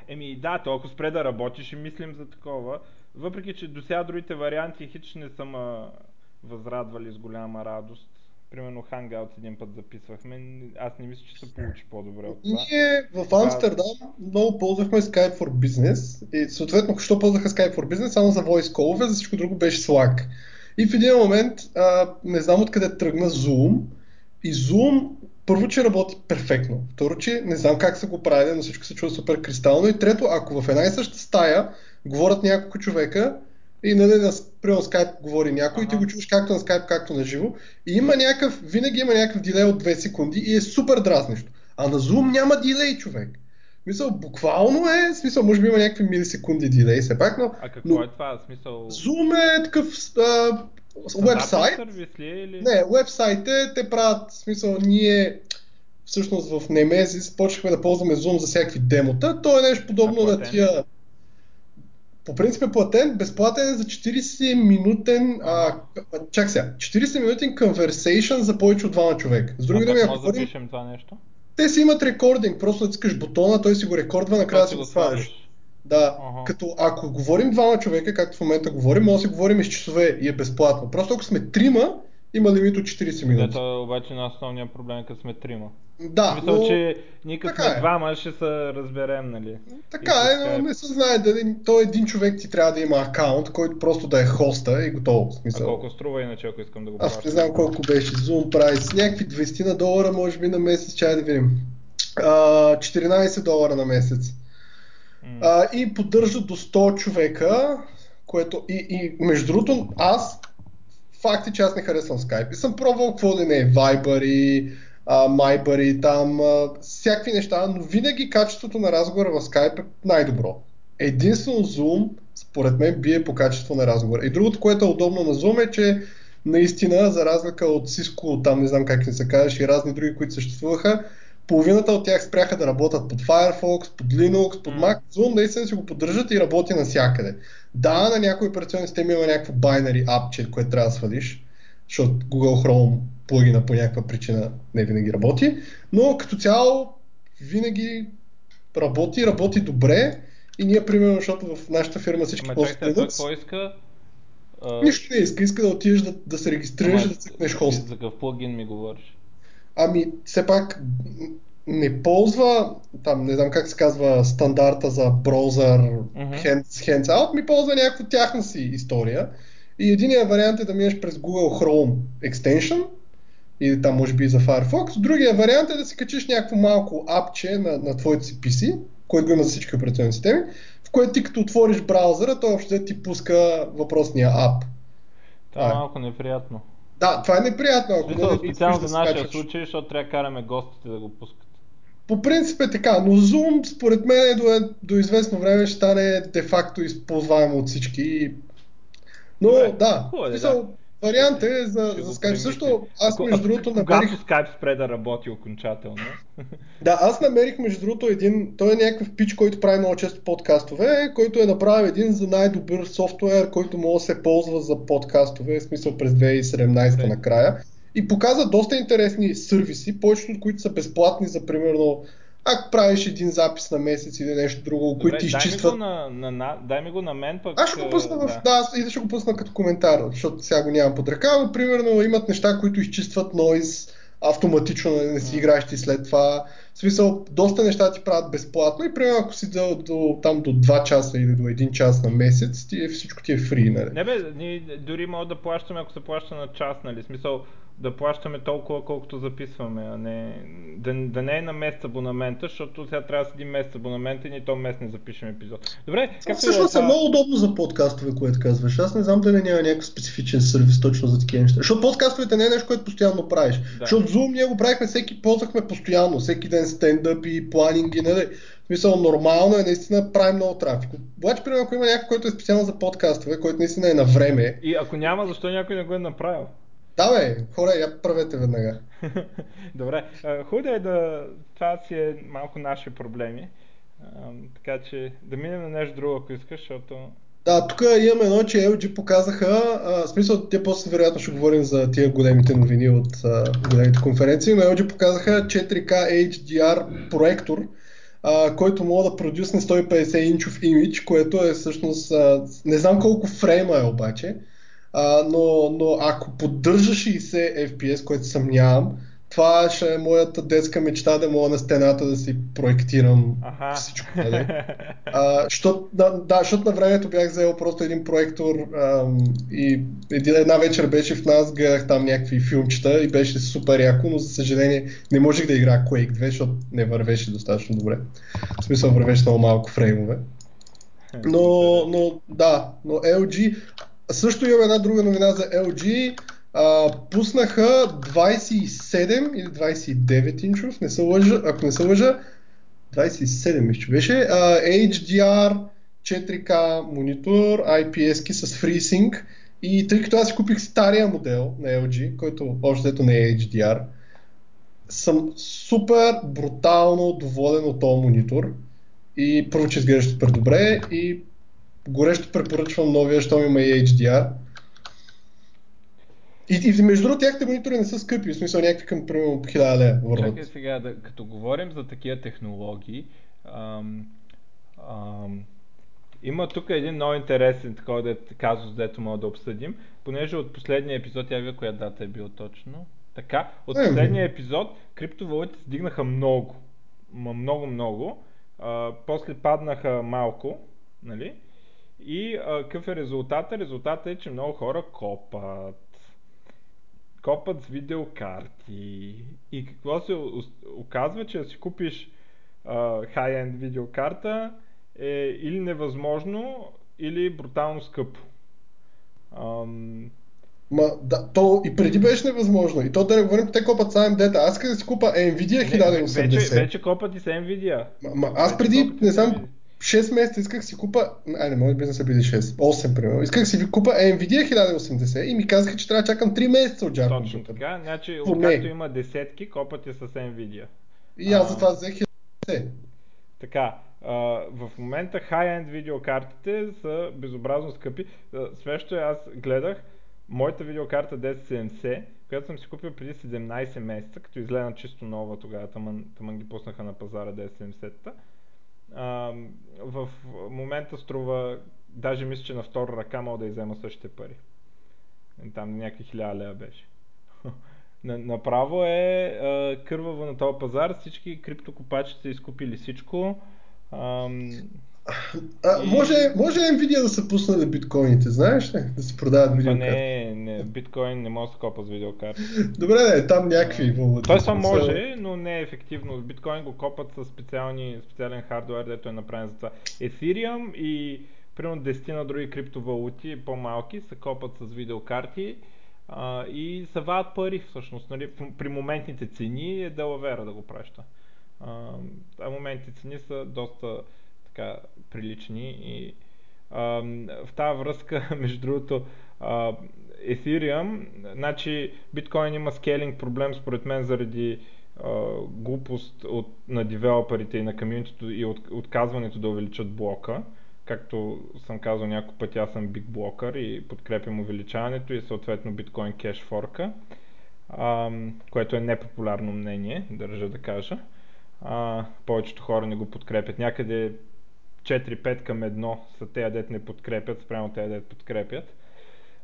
Еми да, то ако спре да работи, ще мислим за такова. Въпреки, че до сега другите варианти хич не са ма възрадвали с голяма радост. Примерно Hangouts един път записвахме. Аз не мисля, че се получи по-добре от това. Ние в Амстердам много ползвахме Skype for Business и съответно, що ползваха Skype for Business? Само за voice call за всичко друго беше Slack. И в един момент, а, не знам откъде тръгна Zoom, и Zoom първо, че работи перфектно. Второ, че не знам как са го правили, но всичко се чува супер кристално. И трето, ако в една и съща стая говорят няколко човека и нали, на примерно скайп говори някой ага. и ти го чуваш както на скайп, както на живо. И има някакъв, винаги има някакъв дилей от 2 секунди и е супер дразнещо. А на Zoom няма дилей, човек. Мисъл, буквално е, смисъл, може би има някакви милисекунди дилей все пак, но... А какво но, е това? Смисъл... Zoom е такъв а, Или? Не, вебсайтите те правят, в смисъл, ние всъщност в Nemesis почнахме да ползваме Zoom за всякакви демота. То е нещо подобно на тия... По принцип е платен, безплатен е за 40 минутен, а, чак сега, 40 минутен conversation за повече от двама човек. С други думи, ако говорим, това нещо? Те си имат рекординг, просто натискаш бутона, той си го рекордва, накрая си го сваляш. Да, ага. като ако говорим двама човека, както в момента говорим, може да си говорим и с часове и е безплатно. Просто ако сме трима, има лимит от 40 минути. Ето обаче на основния проблем е като сме трима. Да, Мисля, но... че ние като сме е. двама ще се разберем, нали? Така е, но не се знае дали той един човек ти трябва да има акаунт, който просто да е хоста и готово. Смисъл. А колко струва иначе, ако искам да го Аз не знам колко беше Zoom прайс. Някакви 20 на долара, може би на месец, чай да видим. А, 14 долара на месец. А, и поддържа до 100 човека, което и, и между другото аз факт е, че аз не харесвам Skype и съм пробвал какво да не е, Viber и а, и там а, всякакви неща, но винаги качеството на разговора в Skype е най-добро. Единствено Zoom, според мен, бие по качество на разговора. И другото, което е удобно на Zoom е, че наистина, за разлика от Cisco, там не знам как не се казваш и разни други, които съществуваха, половината от тях спряха да работят под Firefox, под Linux, под Mac. Zoom наистина си го поддържат и работи навсякъде. Да, на някои операционни системи има някакво binary апче, което трябва да свалиш, защото Google Chrome плагина по някаква причина не винаги работи, но като цяло винаги работи, работи добре и ние, примерно, защото в нашата фирма всички Ама чакайте, Linux, какво иска? Нищо не иска, иска да отидеш да, да се регистрираш, Ама, да цъкнеш хост. За какъв плагин ми говориш? Ами, все пак не ползва, там не знам как се казва, стандарта за браузър mm-hmm. hands, hands out, ми ползва някаква тяхна си история. И единият вариант е да минеш през Google Chrome Extension, или там може би за Firefox. Другия вариант е да си качиш някакво малко апче на, на твоето си PC, който го има за всички операционни системи, в което ти като отвориш браузъра, той общо ти пуска въпросния ап. Това е малко неприятно. Да, това е неприятно. Ако Смисъл, не, специално за нашия случай, защото трябва да караме гостите да го пускат. По принцип е така, но Zoom според мен до, до известно време ще стане де-факто използваемо от всички. Но Добре, да, хубаво, е, да. Вариант е за, за Skype. Също аз между другото намерих... Когато Skype спре да работи окончателно. да, аз намерих между другото един... Той е някакъв пич, който прави много често подкастове, който е направил един за най-добър софтуер, който може да се ползва за подкастове, в смисъл през 2017 накрая. И показва доста интересни сервиси, повечето от които са безплатни за примерно ако правиш един запис на месец или нещо друго, които ти изчистват... Ми, го на, на, дай ми го на мен пък... Аз ще го пусна в... Да, да аз и да ще го пусна като коментар, защото сега го нямам под ръка, но примерно имат неща, които изчистват нойз автоматично, не, си играеш ти след това. В смисъл, доста неща ти правят безплатно и примерно ако си до, до, там до 2 часа или до 1 час на месец, ти, всичко ти е фри, нали? Не бе, ние дори мога да плащаме, ако се плаща на час, нали? Смисъл, да плащаме толкова, колкото записваме, а не да, да не е на месец абонамента, защото сега трябва да седи месец абонамента и ни то месец не запишем епизод. Добре, как Всъщност е, това... много удобно за подкастове, което казваш. Аз не знам дали няма някакъв специфичен сервис точно за такива неща. Защото подкастовете не е нещо, което постоянно правиш. Да. Защото Zoom ние го правихме всеки, ползвахме постоянно, всеки ден стендъп и планинги, нали? В смисъл, нормално е наистина прави много трафик. Обаче, примерно, ако има някой, който е специално за подкастове, който наистина е на време. И ако няма, защо някой не го е направил? Да, бе, хора, я правете веднага. Добре, хубаво е да... Това си е малко наши проблеми. така че да минем на нещо друго, ако искаш, защото... Да, тук имаме едно, че LG показаха, а, в смисъл, те после вероятно ще говорим за тия големите новини от а, големите конференции, но LG показаха 4K HDR проектор, а, който мога да продюсне 150 инчов имидж, което е всъщност, а, не знам колко фрейма е обаче, а, но, но ако поддържа 60 FPS, което съмнявам, това ще е моята детска мечта да мога на стената да си проектирам Аха. всичко. Нали? А, защото, да, да, защото на времето бях взел просто един проектор ам, и един, една вечер беше в нас, гледах там някакви филмчета и беше супер яко, но за съжаление не можех да играя Quake 2, защото не вървеше достатъчно добре. В смисъл вървеше много малко фреймове. Но, но да, но LG, също имам една друга новина за LG. А, пуснаха 27 или 29 инчов, не се лъжа, ако не се лъжа, 27 мисля, беше. А, HDR 4K монитор, IPS-ки с FreeSync. И тъй като аз си купих стария модел на LG, който още ето не е HDR, съм супер брутално доволен от този монитор. И първо, че изглежда супер добре и горещо препоръчвам новия, що има и HDR. И, и между другото, тяхните монитори не са скъпи, в смисъл някакви към примерно 1000 лева Чакай сега, да, като говорим за такива технологии, ам, ам, има тук един много интересен такова казус, дето мога да обсъдим, понеже от последния епизод, я вие коя дата е бил точно. Така, от последния епизод криптовалутите стигнаха много. Много, много. А, после паднаха малко, нали? И а, какъв е резултата? Резултата е, че много хора копат. Копат с видеокарти. И какво се оказва, че да си купиш high-end видеокарта е или невъзможно, или брутално скъпо. Ам... Ма, да, то и преди беше невъзможно. И то да не говорим, те копат с AMD. Аз исках да си купа Nvidia 1080. Вече, вече копат и с Nvidia. Ма, ма аз преди, не знам, 6 месеца исках си купа, айде, може би не са били 6, 8 примерно, исках си ви купа Nvidia 1080 и ми казаха, че трябва да чакам 3 месеца от Jargon. Точно така, значи откакто има десетки, копате с Nvidia. И аз затова взех 1080. Така, в момента high-end видеокартите са безобразно скъпи. Свещо аз гледах моята видеокарта 1070, която съм си купил преди 17 месеца, като изгледа чисто нова тогава, тъмън, тъмън ги пуснаха на пазара 1070-та в момента струва, даже мисля, че на втора ръка мога да иззема същите пари. Там някакви хиляда лева беше. Направо е кърваво на този пазар, всички криптокопачи са изкупили всичко. Ам, а, и... може, може Nvidia да са пуснали биткоините, знаеш ли? Да се продават видеокарти. Не, не, биткоин не може да се копа с видеокарти. Добре, не, там някакви валути. Той само може, но не е ефективно. Биткоин го копат с специални, специален хардвер, дето е направен за това. Ethereum и примерно 10 на други криптовалути, по-малки, се копат с видеокарти. а, и се вадат пари всъщност. Нали, при моментните цени е Делавера да го праща. А, а моментните цени са доста така прилични и а, в тази връзка, между другото, а, Ethereum, значи биткоин има скейлинг проблем според мен заради а, глупост от, на девелоперите и на комьюнитито и от, отказването да увеличат блока. Както съм казал няколко пъти, аз съм биг блокър и подкрепям увеличаването и съответно биткоин кеш форка, което е непопулярно мнение, държа да кажа. А, повечето хора не го подкрепят. Някъде 4-5 към 1 са те, дет не подкрепят, спрямо те, дет подкрепят.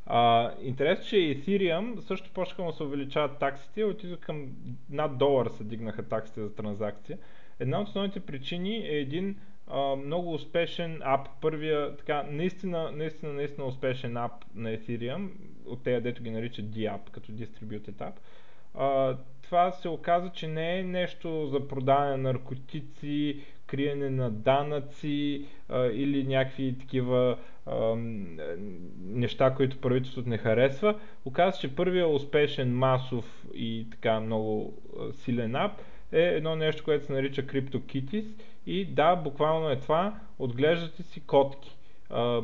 А, интересно, че Ethereum също почнаха да се увеличават таксите, отидоха към над долар се дигнаха таксите за транзакция. Една от основните причини е един а, много успешен ап. Първия, така, наистина, наистина, наистина успешен ап на Ethereum, от тези, дето ги наричат DApp, като Distributed App. А, това се оказа, че не е нещо за продаване на наркотици, криене на данъци а, или някакви такива а, неща, които правителството не харесва. Оказва че първият успешен масов и така много силен ап е едно нещо, което се нарича CryptoKitties и да, буквално е това, отглеждате си котки. А,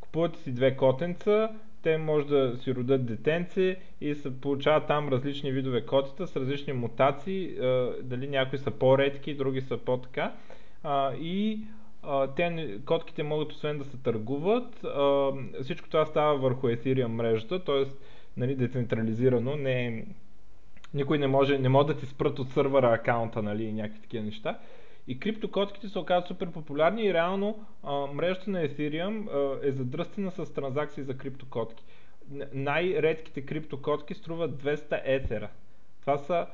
купувате си две котенца, те може да си родят детенце и се получават там различни видове котета с различни мутации, дали някои са по-редки, други са по-така. И те, котките могат освен да се търгуват, всичко това става върху Ethereum мрежата, т.е. Нали, децентрализирано, не никой не може, не може да ти спрат от сървъра акаунта, нали, и някакви такива неща. И криптокотките се оказват супер популярни и реално а, мрежата на Ethereum а, е задръстена с транзакции за криптокотки. Най-редките криптокотки струват 200 етера. Това са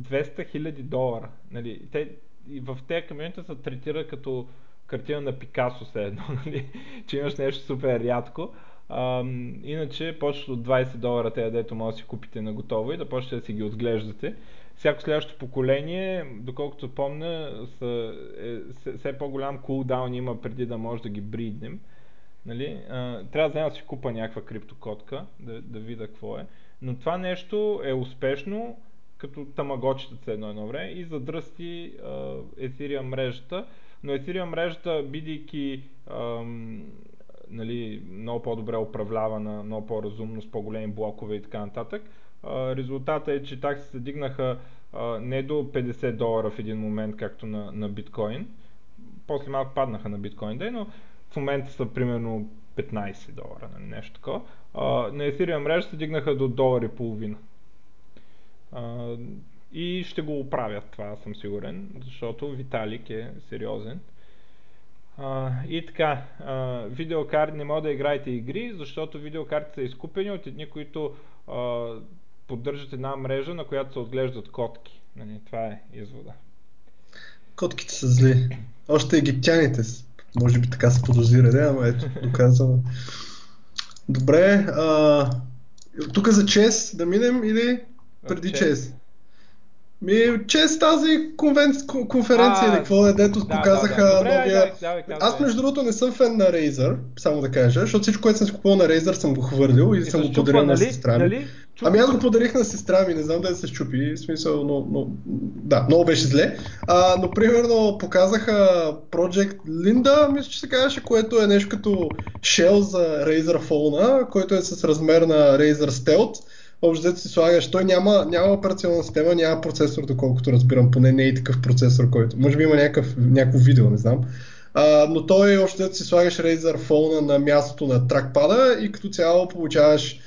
200 000 долара. Нали? Те, и в тези комьюнита се третира като картина на Пикасо все едно, нали? че имаш нещо супер рядко. А, иначе почват от 20 долара те, дето може да си купите на готово и да почнете да си ги отглеждате. Всяко следващо поколение, доколкото помня, са, е, все по-голям кулдаун има преди да може да ги бриднем. Нали? А, трябва да знам да си купа някаква криптокотка, да, да видя какво е. Но това нещо е успешно, като тамагочите едно едно време и задръсти Ethereum мрежата. Но Ethereum мрежата, бидейки ам, нали, много по-добре управлявана, много по-разумно, с по-големи блокове и така нататък. Резултата е, че таксите се дигнаха не до 50 долара в един момент, както на, на биткоин. После малко паднаха на биткоин дей, но в момента са примерно 15 долара, нали, нещо такова. на Ethereum мрежа се дигнаха до долар половина. и ще го оправят това, съм сигурен, защото Виталик е сериозен а, и така, а, видеокарти не може да играете игри, защото видеокартите са изкупени от едни, които а, поддържат една мрежа, на която се отглеждат котки. Нали, това е извода. Котките са зли. Още египтяните, може би така се подозира, да, ама ето, доказано. Добре, а, тук за чест да минем или преди чест? Ми, чест тази конвен... конференция или какво е, дето да, показаха да, да. Добре, новия... Да, да, да, Аз между другото не съм фен на Razer, само да кажа, защото всичко, което съм си купувал на Razer съм го хвърлил и, и съм го подарил нали? на сестра ми. Нали? Ами аз го подарих на сестра ми, не знам да се щупи, в смисъл, но, но да, много беше зле. А, но примерно показаха Project Linda, мисля, че се казваше, което е нещо като shell за Razer Phone, който е с размер на Razer Stealth общо си слагаш, той няма, няма операционна система, няма процесор, доколкото разбирам, поне не е и такъв процесор, който. Може би има някакъв, някакво видео, не знам. А, но той още си слагаш Razer Phone на мястото на тракпада и като цяло получаваш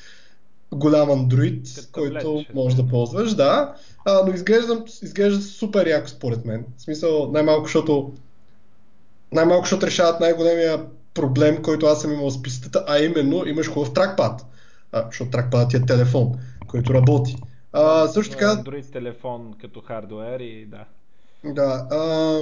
голям Android, Като който влече. можеш да ползваш, да. А, но изглежда, изглежда супер яко според мен. В смисъл, най-малко, защото най-малко, защото решават най-големия проблем, който аз съм имал с пистата, а именно имаш хубав тракпад а, защото тракпадът ти е телефон, който работи. А, също така... Android телефон като хардуер и да. Да. А,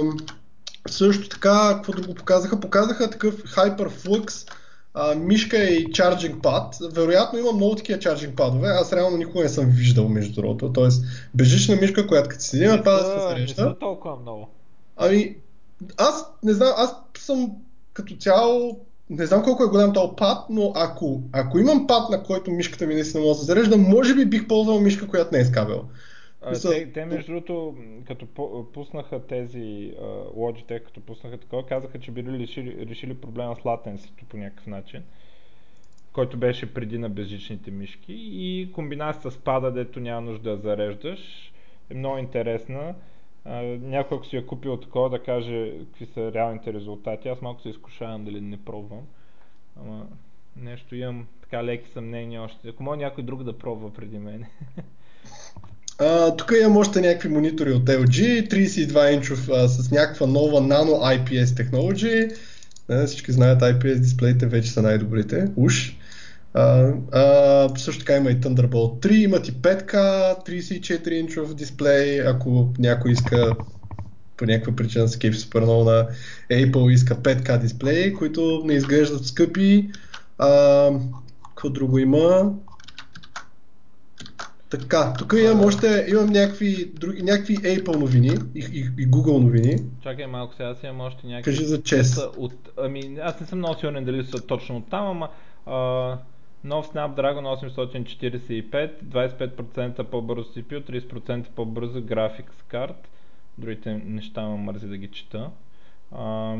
също така, какво друго показаха? Показаха такъв Hyperflux а, мишка и charging pad. Вероятно има много такива charging падове. Аз реално никога не съм виждал между другото. Тоест, бежична мишка, която като седи на пада се среща. Не толкова много. Ами, аз не знам, аз съм като цяло не знам колко е голям този пад, но ако, ако имам пад, на който мишката ми наистина може да зарежда, може би бих ползвал мишка, която не е с кабел. А, те, те, между другото, като пуснаха тези uh, Logitech, като пуснаха такова, казаха, че били решили, решили проблема с латенсито по някакъв начин, който беше преди на безжичните мишки и комбинацията с пада, дето няма нужда да зареждаш, е много интересна. Някой ако си е купил такова да каже какви са реалните резултати. Аз малко се изкушавам дали не пробвам. Ама нещо имам така леки съмнения още. Ако може някой друг да пробва преди мен. Uh, тук имам още някакви монитори от LG, 32 инчов с някаква нова Nano IPS технология. Всички знаят IPS дисплеите вече са най-добрите. Уж. Uh, uh, също така има и Thunderbolt 3, имат и 5K, 34 инчов дисплей, ако някой иска по някаква причина се кефи супер много на Apple иска 5K дисплеи, които не изглеждат скъпи. Uh, какво друго има? Така, тук имам още, имам някакви, други, някакви Apple новини и, и, и Google новини. Чакай малко сега, аз имам още някакви... Кажи за чест. От, ами, аз не съм много сигурен дали са точно от там, ама а, нов Snapdragon 845, 25% по-бързо CPU, 30% по-бързо Graphics card. Другите неща ме мързи да ги чета. А,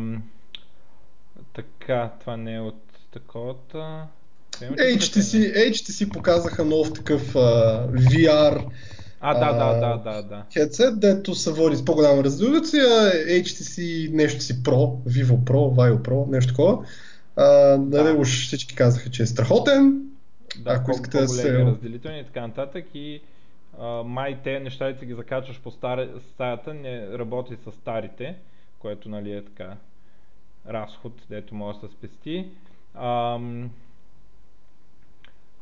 така, това не е от таковата. HTC, HTC показаха нов такъв uh, VR а, да, да, да, да, да. Headset, дето се води с по-голяма резолюция, HTC нещо си Pro, Vivo Pro, Vio Pro, нещо такова. А, да. Нали, уж всички казаха, че е страхотен. Да, ако искате да се... разделителни и така нататък и а, май те неща, ги закачаш по стар... стаята, не работи с старите, което нали е така разход, дето може да се спести. А,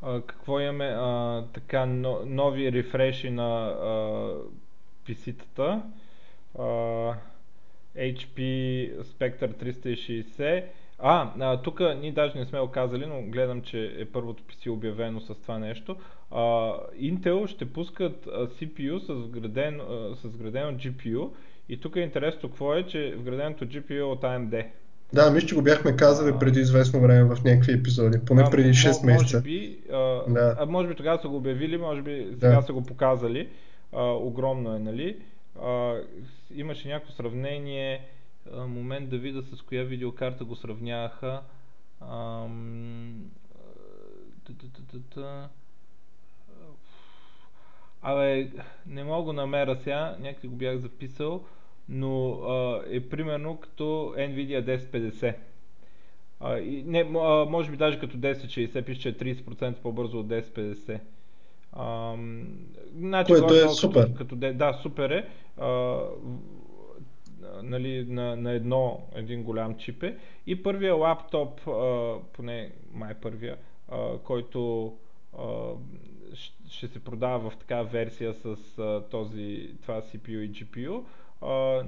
какво имаме? А, така, но, нови рефреши на а, PC-тата. А, HP Spectre 360. А, а тук ние даже не сме оказали, но гледам, че е първото PC обявено с това нещо. А, Intel ще пускат CPU с вградено, с вградено GPU и тук е интересно какво е, че вграденото GPU е от AMD. Да, мисля, че го бяхме казали преди известно време в някакви епизоди, поне а, преди 6 месеца. Може би, а, да. а, може би тогава са го обявили, може би сега да. са го показали. А, огромно е, нали? А, имаше някакво сравнение, момент да видя с коя видеокарта го сравняваха. Абе, не мога го намеря сега, някъде го бях записал но а, е примерно като Nvidia 1050. А, и, не, а, може би даже като 1060 пише, че е 30% по-бързо от 1050. А, значи, Което е супер. Като, като, да, супер е. А, нали, на, на едно, един голям чип е. И първия лаптоп, а, поне май първия, а, който а, ще се продава в такава версия с а, този, това CPU и GPU,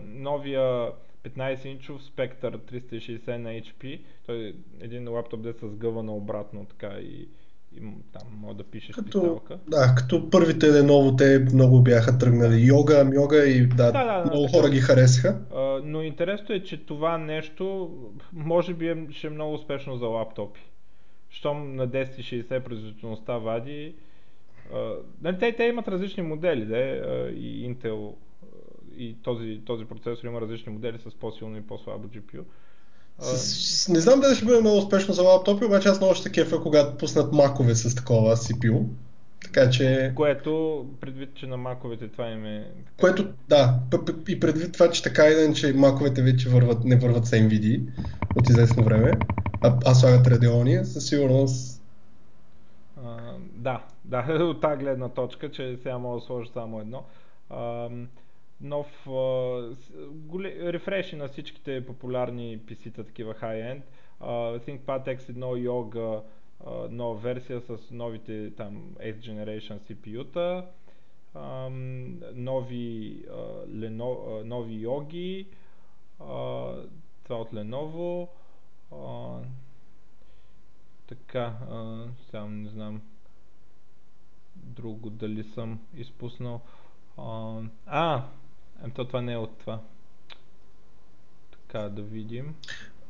новия 15-инчов Spectre 360 на HP. Той е един лаптоп, де с гъва на обратно така и, и там може да пишеш като, писалка. Да, като първите Lenovo те много бяха тръгнали. Йога, мьога и да, да, да много да, хора така, ги харесаха. А, но интересно е, че това нещо може би е, ще е много успешно за лаптопи. Щом на 1060 производителността вади, Uh, те, те имат различни модели, да, и Intel и този, този процесор има различни модели с по-силно и по-слабо GPU. С, не знам дали ще бъде много успешно за лаптопи, обаче аз много ще кефа, когато пуснат макове с такова CPU. Така че... Което, предвид, че на маковете това им е... Което, да, и предвид това, че така и че маковете вече върват, не върват с NVIDIA от известно време, а, а слагат Radeon, със сигурност... А, да, да, от тази гледна точка, че сега мога да сложа само едно. А, нов uh, рефреши на всичките популярни PC-та, такива high-end. ThinkPad X1 Yoga, нова версия с новите там 8 Generation CPU-та, нови, Leno, нови йоги, това от Lenovo. Така, сега не знам друго дали съм изпуснал. А, Ами то това не е от това. Така да видим.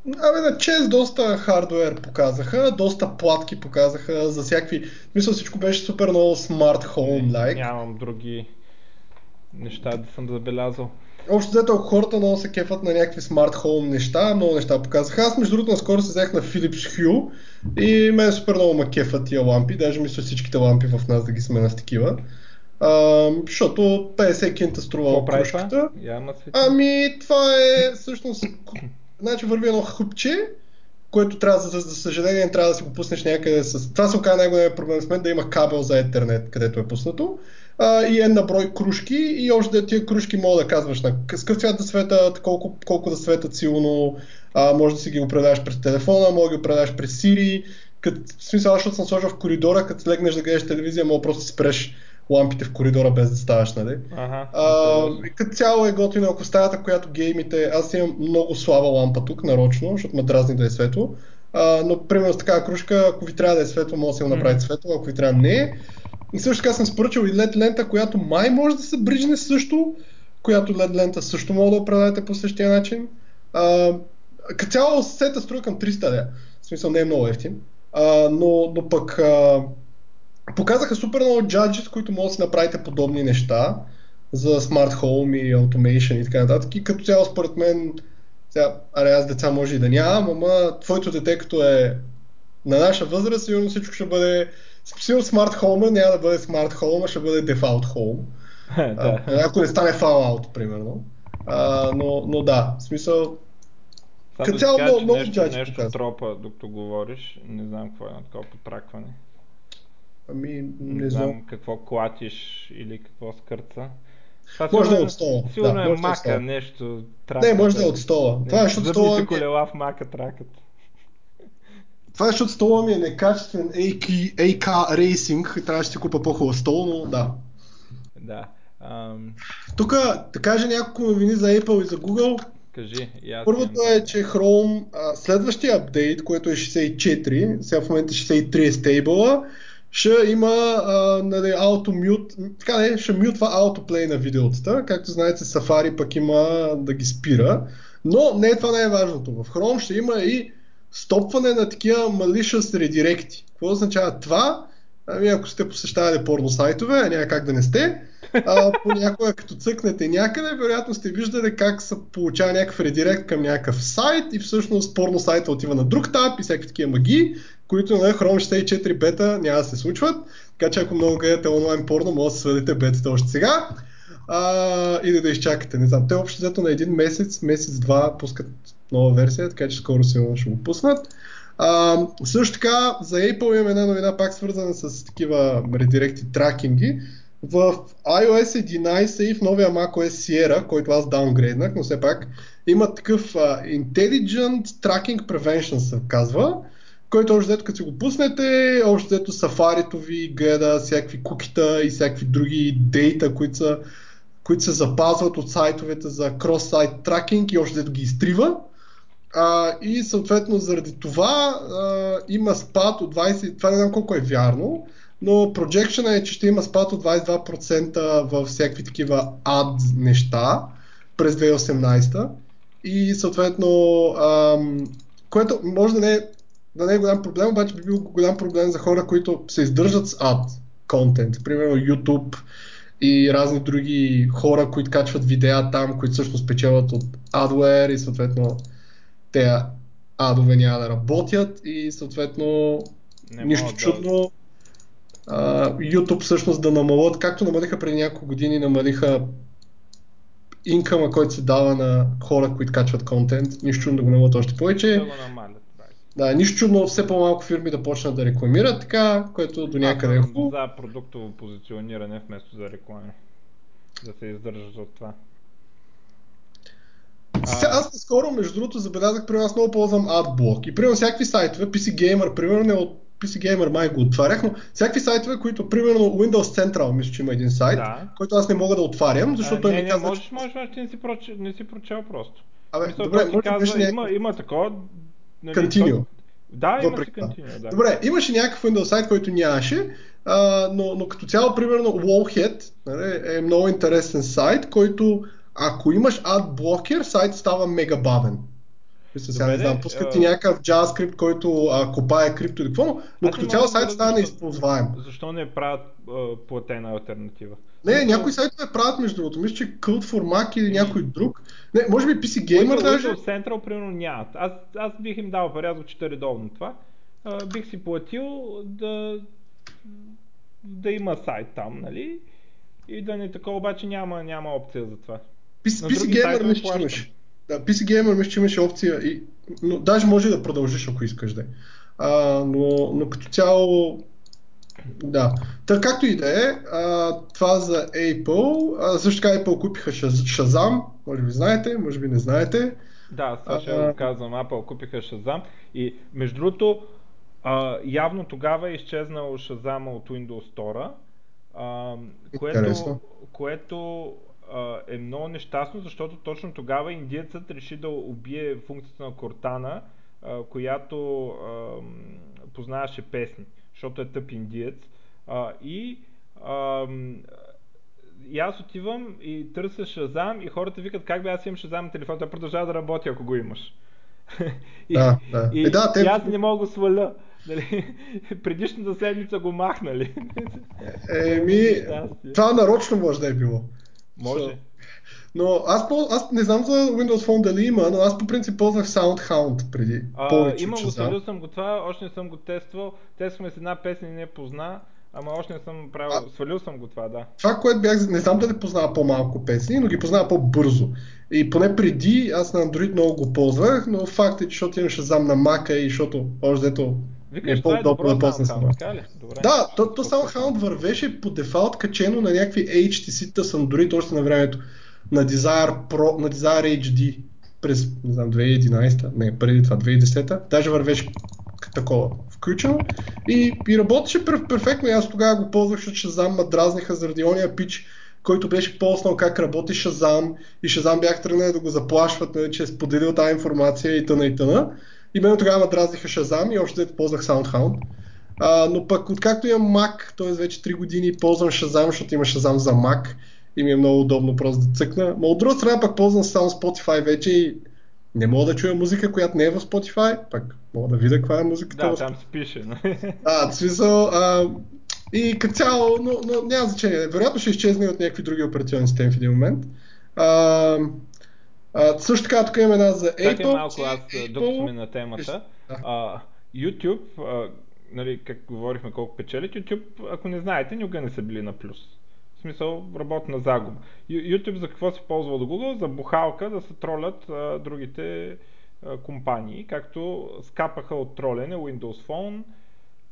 Абе, на чест доста хардвер показаха, доста платки показаха за всякакви... Мисля, всичко беше супер много смарт home like. Нямам други неща да съм забелязал. Общо взето хората много се кефат на някакви смарт хоум неща, много неща показаха. Аз между другото наскоро се взех на Philips Hue и мен супер много ма кефат тия лампи, даже мисля всичките лампи в нас да ги сме на такива. А, защото 50 кинта струва кружката. Ами това е всъщност значи върви едно хъпче, което трябва, за, за съжаление, трябва да си го пуснеш някъде с... Това се оказа най-големият проблем с мен, да има кабел за Ethernet, където е пуснато. А, и една брой кружки и още тия кружки мога да казваш на какъв цвят да светат, колко, колко да светат силно, а, може да си ги управляваш през телефона, може да ги управляваш през Siri. Кът, в смисъл, защото съм сложил в коридора, като легнеш да гледаш телевизия, мога просто спреш лампите в коридора без да ставаш, нали? Ага, а, като цяло е готино, ако стаята, която геймите, аз имам много слаба лампа тук, нарочно, защото ме дразни да е светло. А, но примерно с такава кружка, ако ви трябва да е светло, може да си го направите светло, ако ви трябва не. И също така съм споръчал и LED лента, която май може да се брижне също, която LED лента също мога да управлявате по същия начин. А, като цяло сета струва към 300 лева. В смисъл не е много ефтин. А, но, но пък а, показаха супер много джаджи, с които може да си направите подобни неща за смарт home и automation и така нататък. И като цяло според мен, сега, аре аз деца може и да нямам, ама твоето дете като е на наша възраст, сигурно всичко ще бъде Сигурно смарт хоума няма да бъде смарт хоум, а ще бъде дефалт хоум. да. Ако не стане Fallout, примерно. А, но, но да, в смисъл, като цяло много, много нещо, нещо тропа, докато говориш, не знам какво е на такова потракване. Ами, не, не знам. знам какво клатиш или какво скърца. Това може да е от стола. Сигурно да, е мака, нещо. Траката. Не, може да е от стола. Не, Това е, защото стола... колела в мака тракат. Това е, защото стола ми е некачествен AK, AK Racing трябваше да си купа по-хубав стол, но да. Да. Um... Тук да кажа няколко новини за Apple и за Google. Кажи. Първото е, че Chrome, а, следващия апдейт, което е 64, сега в момента 63 е стейбъла, ще има а, нали, auto-mute, така не, ще мютва autoplay на видеотата, както знаете Safari пък има да ги спира, но не е това най-важното. В Chrome ще има и стопване на такива malicious редиректи. Какво означава това? Ами ако сте посещавали порно сайтове, няма как да не сте, а, понякога като цъкнете някъде, вероятно сте виждали как се получава някакъв редирект към някакъв сайт и всъщност порно сайта отива на друг таб и всякакви такива магии, които на Chrome 64 бета няма да се случват. Така че ако много гледате онлайн порно, може да свалите бетата още сега а, или да изчакате. Не знам. Те общо взето на един месец, месец-два пускат нова версия, така че скоро сигурно ще го пуснат. А, също така за Apple имаме една новина пак свързана с такива редиректи тракинги. В iOS 11 и в новия macOS Sierra, който аз даунгрейднах, но все пак има такъв uh, Intelligent Tracking Prevention се казва, който взето като си го пуснете, още взето сафарито ви гледа всякакви кукита и всякакви други дейта, които са които се запазват от сайтовете за крос-сайт тракинг и още взето ги изтрива. А, и съответно заради това а, има спад от 20, това не знам колко е вярно, но projection е, че ще има спад от 22% във всякакви такива ад неща през 2018 и съответно, ам, което може да не, е, да не е голям проблем, обаче би бил голям проблем за хора, които се издържат с ад контент, примерно YouTube и разни други хора, които качват видеа там, които всъщност печелят от adware и съответно те адове няма да работят и съответно не нищо чудно да... а, YouTube всъщност да намалят, както намалиха преди няколко години, намалиха инкъма, който се дава на хора, които качват контент. Нищо чудно да го намалят още повече. Да го намалят. Да, нищо чудно все по-малко фирми да почнат да рекламират така, което до някъде е хубаво. За продуктово позициониране вместо за реклами. Да се издържат от това. Сега, аз скоро, между другото, забелязах, при аз много ползвам AdBlock. И примерно всякакви сайтове, PC Gamer, примерно не от PC Gamer май го отварях, но всякакви сайтове, които, примерно Windows Central, мисля, че има един сайт, да. който аз не мога да отварям, защото а, той не, ми казва... Не, можеш, можеш, можеш, ти не си, проч... не си прочел просто. Абе, Мисля, добре, може казва, някакъв... има, има такова... Нали, Continue. Да, има си continue, да. Добре, имаше някакъв Windows сайт, който нямаше, а, но, но като цяло, примерно, Wallhead нали, е много интересен сайт, който ако имаш адблокер, сайт става мега бавен. Мисля, сега не знам, пускат ти някакъв JavaScript, който а, копае крипто или какво, но, но като цяло сайт става неизползваем. Защо не правят а, платена альтернатива? Не, Защо... някои сайтове правят между другото. Мисля, че Code for Mac или някой друг. Не, може би PC Gamer даже. Windows Central примерно нямат. Аз, аз бих им дал пари, аз чета редовно това. А, бих си платил да, да има сайт там, нали? И да не такова, обаче няма, няма опция за това. PC, PC Gamer мисля, че имаш. Да, PC Gamer мисля, че имаше опция, и, но даже може да продължиш, ако искаш да а, но, но като цяло да. Та както и да е, това за Apple. А, също така Apple купиха Shazam, може би знаете, може би не знаете. Да, сега ще го казвам, Apple купиха Shazam и между другото а, явно тогава е изчезнал Shazam от Windows Store, а, което, което а, е много нещастно, защото точно тогава индиецът реши да убие функцията на Cortana, а, която познаваше песни, защото е тъп индиец. И, и аз отивам и търся Шазам и хората викат как бе аз имам Шазам на телефона, той продължава да работи ако го имаш. и, да, да. И, е, да, те... и аз не мога сваля. Нали, предишната седмица го махнали. Еми, това нарочно може да е било. Може. So, но аз, по, аз не знам за Windows Phone дали има, но аз по принцип ползвах SoundHound преди. А, имам го, свалил съм го това, още не съм го тествал. Тестваме с една песен и не позна. Ама още не съм правил, а, свалил съм го това, да. Това, което бях, не знам дали познава по-малко песни, но ги познава по-бързо. И поне преди, аз на Android много го ползвах, но факт е, че защото имаше зам на Mac и защото още дето Викаш, е по-удобно да ползвам само. Да, то, то SoundHound вървеше по дефалт качено на някакви HTC-та с Android още на времето на Desire, Pro, на Desire HD през, не знам, 2011, не, преди това, 2010, даже вървеше такова включено и, и работеше перфектно. Аз тогава го ползвах, защото Шазам ма дразниха заради ония пич, който беше ползнал как работи Шазам и Шазам бях тръгнали да го заплашват, нали, че е споделил тази информация и тъна и тъна. И мен тогава дразниха Шазам и още ползвах SoundHound. А, но пък откакто имам Mac, т.е. вече 3 години ползвам Shazam, защото има Shazam за Mac и ми е много удобно просто да цъкна. Но от друга страна пък ползвам само Spotify вече и не мога да чуя музика, която не е в Spotify, пък мога да видя каква е музиката. Да, там се пише. А, в смисъл, а, и като цяло, но, но няма значение. Вероятно ще изчезне от някакви други операционни системи в един момент. А, а, също така, тук има една за Apple. Чакай малко, аз докато сме на темата. А, YouTube, а, нали, как говорихме колко печелят, YouTube, ако не знаете, никога не са били на плюс. В смисъл, работна загуба. YouTube за какво се ползва от Google? За бухалка да се тролят а, другите а, компании, както скапаха от тролене Windows Phone,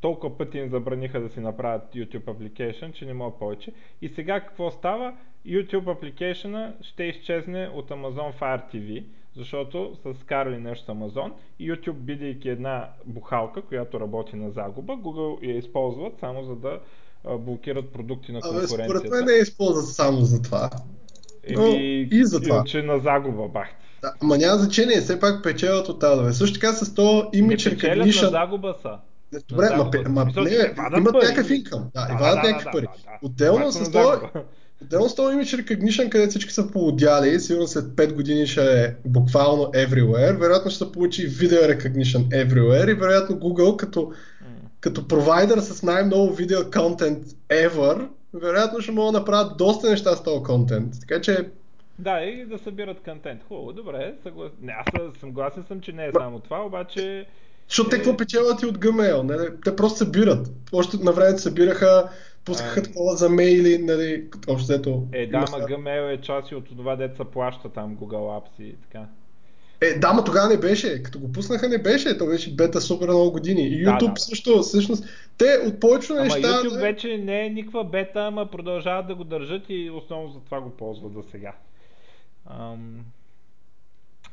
толкова пъти им забраниха да си направят YouTube application, че не мога повече. И сега какво става? YouTube application ще изчезне от Amazon Fire TV, защото са скарали нещо с Amazon и YouTube, бидейки една бухалка, която работи на загуба, Google я използват само за да блокират продукти на конкуренцията. Абе, според мен не я използват само за това. Еми, и за това. Че на загуба бах. Да, ама няма значение, все пак печелят от тази. Също така с то image recognition... на загуба са. Добре, ма, ма, не, имат някакъв инкъм. Да, да, и да, някакви пари. Отделно с това, Отделно с този Image Recognition, където всички са поудяли, сигурно след 5 години ще е буквално everywhere, вероятно ще получи Video Recognition everywhere и вероятно Google като, mm. като провайдер с най-много видео контент ever, вероятно ще могат да направят доста неща с този контент. Така че да, и да събират контент. Хубаво, добре, съглас... не, аз съгласен съм, че не е само това, обаче... Защото е... те какво печелят и от Gmail? Не? Те просто събират. Още на времето събираха пускаха такова за мейли, нали, общо ето. Е, да, ма Gmail е част и от това деца плаща там Google Apps и така. Е, да, ма тогава не беше. Като го пуснаха не беше. То беше бета супер много години. И YouTube да, да. също, всъщност, те от повечето ама неща... YouTube да... вече не е никаква бета, ама продължават да го държат и основно за това го ползват за сега. Ам...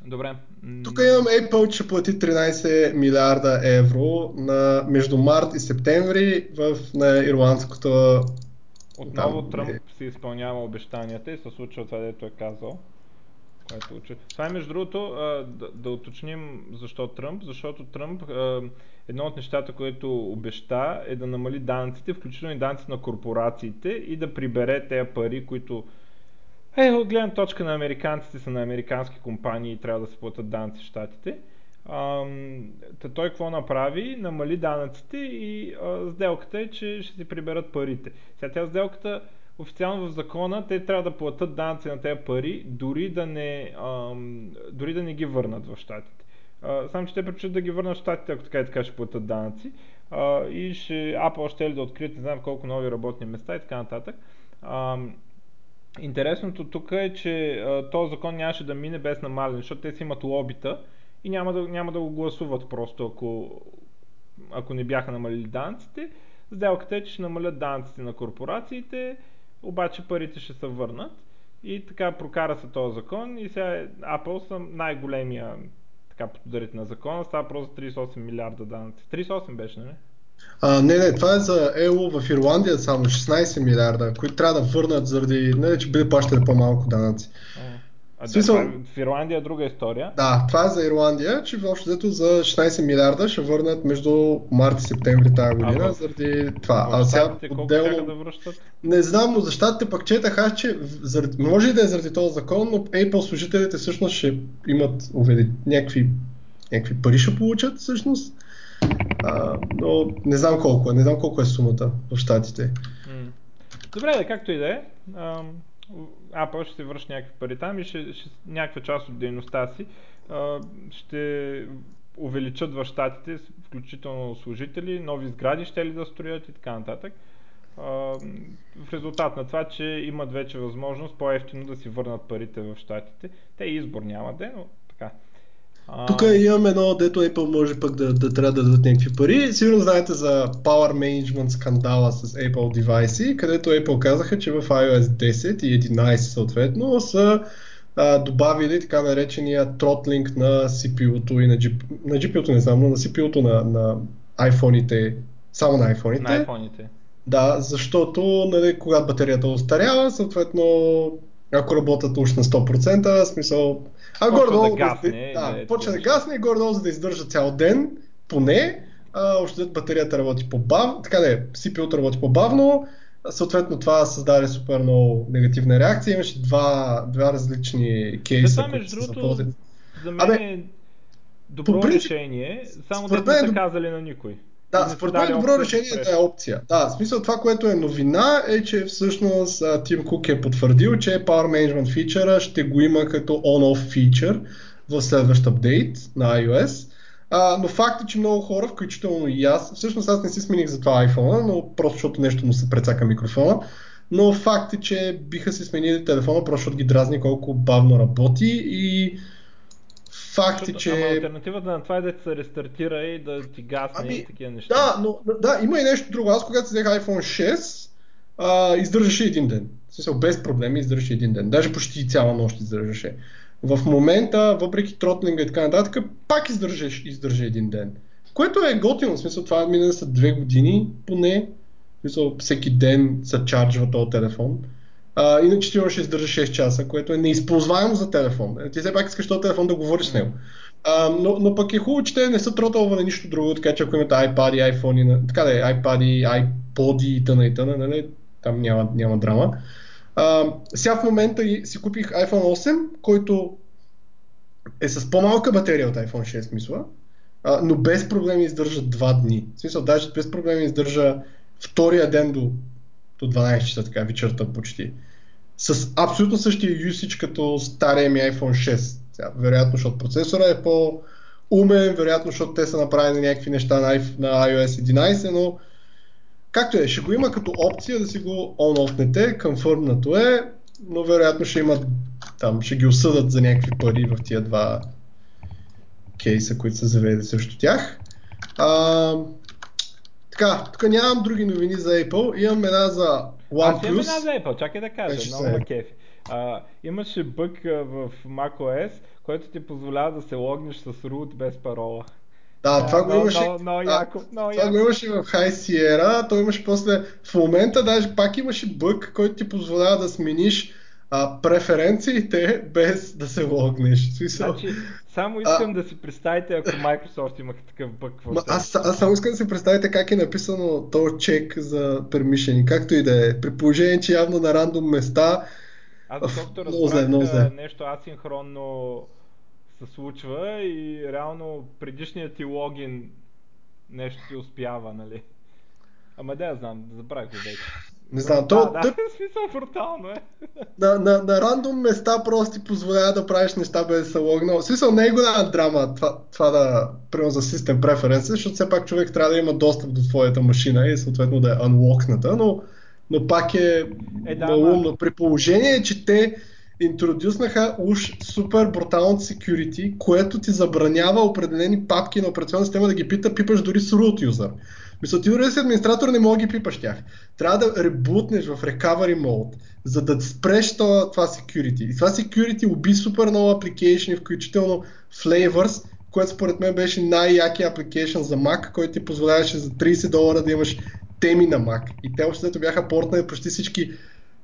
Добре. Тук имам Apple, че плати 13 милиарда евро на, между март и септември в, на ирландското... Отново там, Тръмп си изпълнява обещанията и се случва това, дето е казал. Което учи. Това е между другото, да, да уточним защо Тръмп, защото Тръмп едно от нещата, което обеща е да намали данъците, включително и данъците на корпорациите и да прибере тези пари, които е, от гледна точка на американците са на американски компании и трябва да се платят данъци в щатите. Ам, той какво направи? Намали данъците и а, сделката е, че ще си приберат парите. Сега тя сделката официално в закона те трябва да платят данъци на тези пари, дори да не, ам, дори да не ги върнат в щатите. А, само, че те предпочитат да ги върнат в щатите, ако така и така ще платят данъци. А, и ще, Apple ще ли да открият не знам колко нови работни места и така нататък. А, интересното тук е, че този закон нямаше да мине без намаляне, защото те си имат лобита и няма да, няма да го гласуват просто, ако, ако не бяха намалили данъците. Сделката е, че ще намалят данъците на корпорациите, обаче парите ще се върнат. И така прокара се този закон и сега Apple са най-големия така под на закона. Става просто 38 милиарда данъци. 38 беше, нали? А, не, не, това е за ЕУ в Ирландия само 16 милиарда, които трябва да върнат заради, не, че бъде плащали по-малко данъци. А, Смисъл... да, в Ирландия е друга история. Да, това е за Ирландия, че въобще взето за 16 милиарда ще върнат между март и септември тази година, а, заради това. А сега отделно... да връщат? Не знам, но за щатите пък четах аз, че заради... може да е заради този закон, но Apple служителите всъщност ще имат уведи... някакви, някакви пари ще получат всъщност. А, но не знам колко е, не знам колко е сумата в щатите. Добре, да, както и да е. Apple ще се връща някакви пари там и ще, ще, някаква част от дейността си а, ще увеличат в щатите, включително служители, нови сгради ще ли да строят и така нататък. А, в резултат на това, че имат вече възможност по-ефтино да си върнат парите в щатите. Те избор няма да, но така. Тук имаме едно, дето Apple може пък да, да трябва да дадат някакви пари. Сигурно знаете за Power Management скандала с Apple девайси, където Apple казаха, че в iOS 10 и 11 съответно са а, добавили така наречения тротлинг на CPU-то и на, GP, на GPU-то не знам, но на CPU-то на, на iPhone-ите, само на iPhone-ите. На iPhone-ите. Да, защото нали, когато батерията остарява, съответно ако работят уж на 100%, смисъл а горе-долу да, гасне, да, да, почва да гасне и горе-долу за да издържа цял ден, поне, още батерията работи по-бавно, така да е, CPU-то работи по-бавно, съответно това създаде супер много негативна реакция, имаше два, два различни кейса, да, се другото, За мен е добро принцип, решение, само да не са казали на никой. Да, според мен добро решение да е опция. Да, в смисъл това, което е новина е, че всъщност Тим Кук е потвърдил, че Power Management фичъра ще го има като on-off фичър в следващ апдейт на iOS. А, но факт е, че много хора, включително и аз, всъщност аз не си смених за това iPhone, но просто защото нещо му се прецака микрофона. Но факт е, че биха си сменили телефона, просто защото ги дразни колко бавно работи и Факт е, че... Ама альтернативата на това е да се рестартира и да ти гасне ами, и такива неща. Да, но да, има и нещо друго. Аз когато си взех iPhone 6, а, издържаше един ден. В смисъл, без проблеми издържаше един ден. Даже почти цяла нощ издържаше. В момента, въпреки тротлинга и така нататък, пак издържаш, издържа един ден. Което е готино, в смисъл това мине са две години поне. В смисъл, всеки ден се чарджва този телефон. А, иначе ти ще издържа 6 часа, което е неизползваемо за телефон. Е, ти все пак искаш този телефон да говориш с него. А, но, но пък е хубаво, че те не са тротълва на нищо друго, така че ако имате iPad, iPhone, така да е, iPad, iPod и тъна и тъна, нали, там няма, няма драма. А, сега в момента си купих iPhone 8, който е с по-малка батерия от iPhone 6, мисля, но без проблеми издържа 2 дни. В смисъл, даже без проблеми издържа втория ден до, до 12 часа, така вечерта почти с абсолютно същия usage като стария ми iPhone 6. Сега, вероятно, защото процесора е по-умен, вероятно, защото те са направили някакви неща на, iOS 11, но както е, ще го има като опция да си го on-offнете, конфърмнато е, но вероятно ще имат там, ще ги осъдат за някакви пари в тия два кейса, които са заведе срещу тях. А, така, тук нямам други новини за Apple, имам една за OnePlus. Аз имам една за Apple, чакай да кажа, много ма кефи. А, имаше бък в macOS, който ти позволява да се логнеш с root без парола. Да, това го имаше. Това го имаше в High Sierra, той имаше после. В момента даже пак имаше бък, който ти позволява да смениш а, преференциите без да се логнеш. Значи, само искам а, да си представите, ако Microsoft имаха такъв бък. Аз, аз само искам да си представите как е написано този чек за permission, както и да е. При положение, че явно на рандом места. Аз докато разбрах нещо асинхронно се случва и реално предишният ти логин нещо ти успява, нали? Ама да знам, забравих го вече. Не знам, да, то, да, тъп, смисъл брутално е. на, на, на рандом места просто ти позволява да правиш неща без да се логнал. В смисъл не е голяма драма това, това да, примерно за System Preferences, защото все пак човек трябва да има достъп до твоята машина и съответно да е unlockната, но, но пак е, е да, малумно. При положение, че те интродюснаха уж супер бруталното security, което ти забранява определени папки на операционна система да ги пита, пипаш дори с root user. Мисля, ти си администратор не мога да ги пипаш тях. Трябва да ребутнеш в recovery mode, за да спреш това, това security. И това security уби супер много апликейшни, включително Flavors, което според мен беше най-якия апликейшн за Mac, който ти позволяваше за 30 долара да имаш теми на Mac. И те още бяха портнали почти всички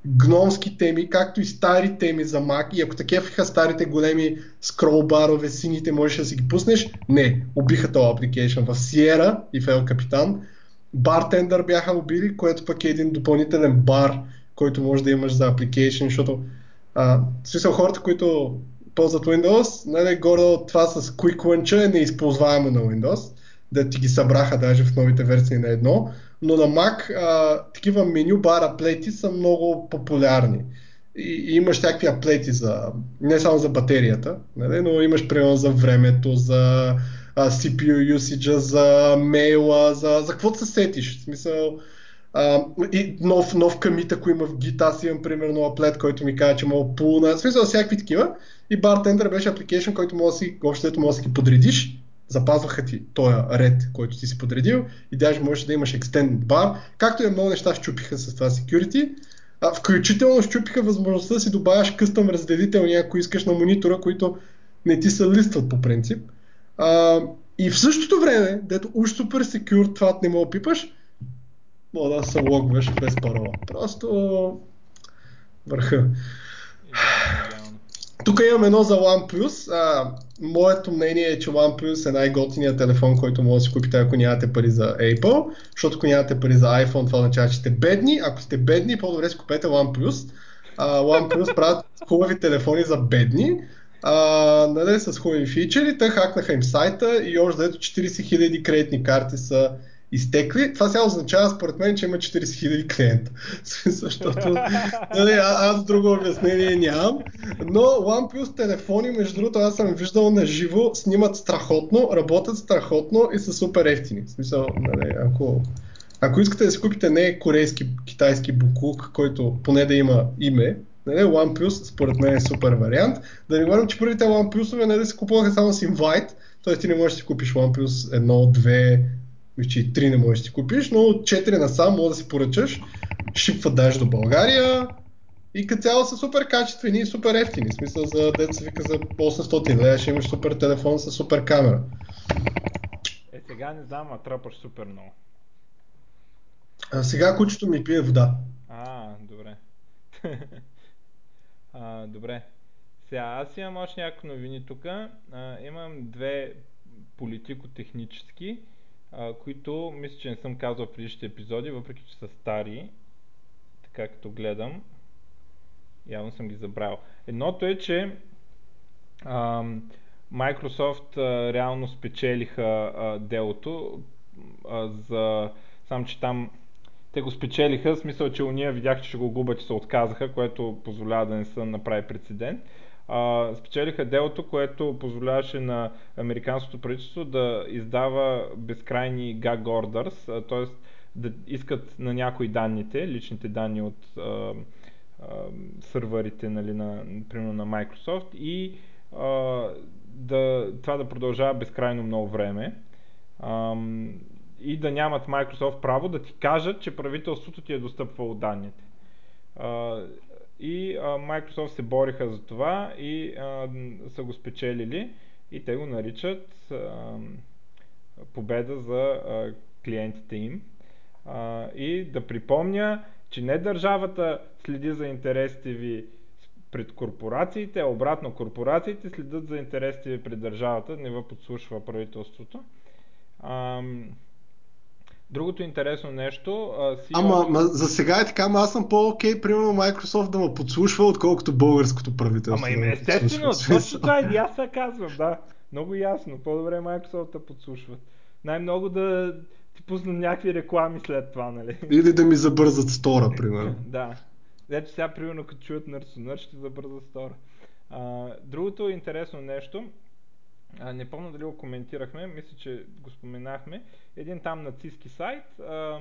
гномски теми, както и стари теми за Mac. И ако такива старите големи скролбарове, сините, можеш да си ги пуснеш. Не, убиха този application в Sierra и в El Capitan. Bartender бяха убили, което пък е един допълнителен бар, който може да имаш за application, защото а, в смисъл хората, които ползват Windows, нали, горе това с Quick Launch е неизползваемо на Windows, да ти ги събраха даже в новите версии на едно но на Mac а, такива меню бар аплети са много популярни. И, и имаш всякакви аплети за, не само за батерията, нали, но имаш примерно за времето, за а, CPU usage, за мейла, за, за каквото се сетиш. В смисъл, а, и нов, нов камит, ако има в Git, аз имам примерно аплет, който ми казва, че мога пулна, в смисъл всякакви такива. И Bartender беше апликейшн, който може да си, общо може да си подредиш запазваха ти този ред, който ти си подредил и даже можеш да имаш extended bar, както и много неща щупиха с това security. А, включително щупиха възможността да си добавяш къстъм разделителни, ако искаш на монитора, които не ти се листват по принцип. А, и в същото време, дето уж супер секюр, това не мога пипаш, мога да се логваш без парола. Просто върха. Тук имам едно за OnePlus. А, моето мнение е, че OnePlus е най-готиният телефон, който може да си купите, ако нямате пари за Apple, защото ако нямате пари за iPhone, това означава, че сте бедни. Ако сте бедни, по-добре си купете OnePlus. А, OnePlus правят хубави телефони за бедни, а, нали, с хубави фичери. Те хакнаха им сайта и още дето 40 000 кредитни карти са изтекли, това сега означава според мен, че има 40 000 клиента. Защото нали, аз друго обяснение нямам. Но OnePlus телефони, между другото, аз съм виждал на живо, снимат страхотно, работят страхотно и са супер ефтини. В смисъл, нали, ако, ако искате да си купите не корейски, китайски буклук, който поне да има име, Нали, OnePlus според мен е супер вариант. Да не говорим, че първите OnePlus-ове нали, се купуваха само с Invite, т.е. ти не можеш да си купиш OnePlus 1, 2, мисля, че и 3 не можеш да си купиш, но 4 насам може да си поръчаш, шипва даже до България и като цяло са супер качествени и супер ефтини. В смисъл за деца вика за 800 лева ще имаш супер телефон с супер камера. Е, сега не знам, а трапаш супер много. А сега кучето ми пие вода. А, добре. а, добре. Сега аз имам още някакви новини тук. имам две политико-технически които мисля, че не съм казал в предишните епизоди, въпреки че са стари, така като гледам, явно съм ги забравил. Едното е, че а, Microsoft а, реално спечелиха а, делото а, за... Само, че там те го спечелиха, в смисъл, че уния видях, че ще го губят и се отказаха, което позволява да не се направи прецедент а, спечелиха делото, което позволяваше на американското правителство да издава безкрайни gag orders, т.е. да искат на някои данните, личните данни от а, а, сървърите нали, на, примерно на Microsoft и а, да, това да продължава безкрайно много време. А, и да нямат Microsoft право да ти кажат, че правителството ти е достъпвало данните. И а, Microsoft се бориха за това и а, са го спечелили и те го наричат а, победа за а, клиентите им. А, и да припомня, че не държавата следи за интересите ви пред корпорациите, а обратно корпорациите следят за интересите ви пред държавата, не ви подслушва правителството. А, Другото интересно нещо... А, CEO... Ама ма, за сега е така, ама аз съм по-окей, примерно Microsoft да ме подслушва, отколкото българското правителство. Ама да естествено, точно това и аз това казвам, да. Много ясно. По-добре Microsoft да подслушват. Най-много да ти пуснат някакви реклами след това, нали? Или да ми забързат стора, примерно. да. Ето сега, примерно, като чуят Нърсонър, ще забързат стора. А, другото интересно нещо, а, не помня дали го коментирахме, мисля, че го споменахме, един там нацистски сайт, а,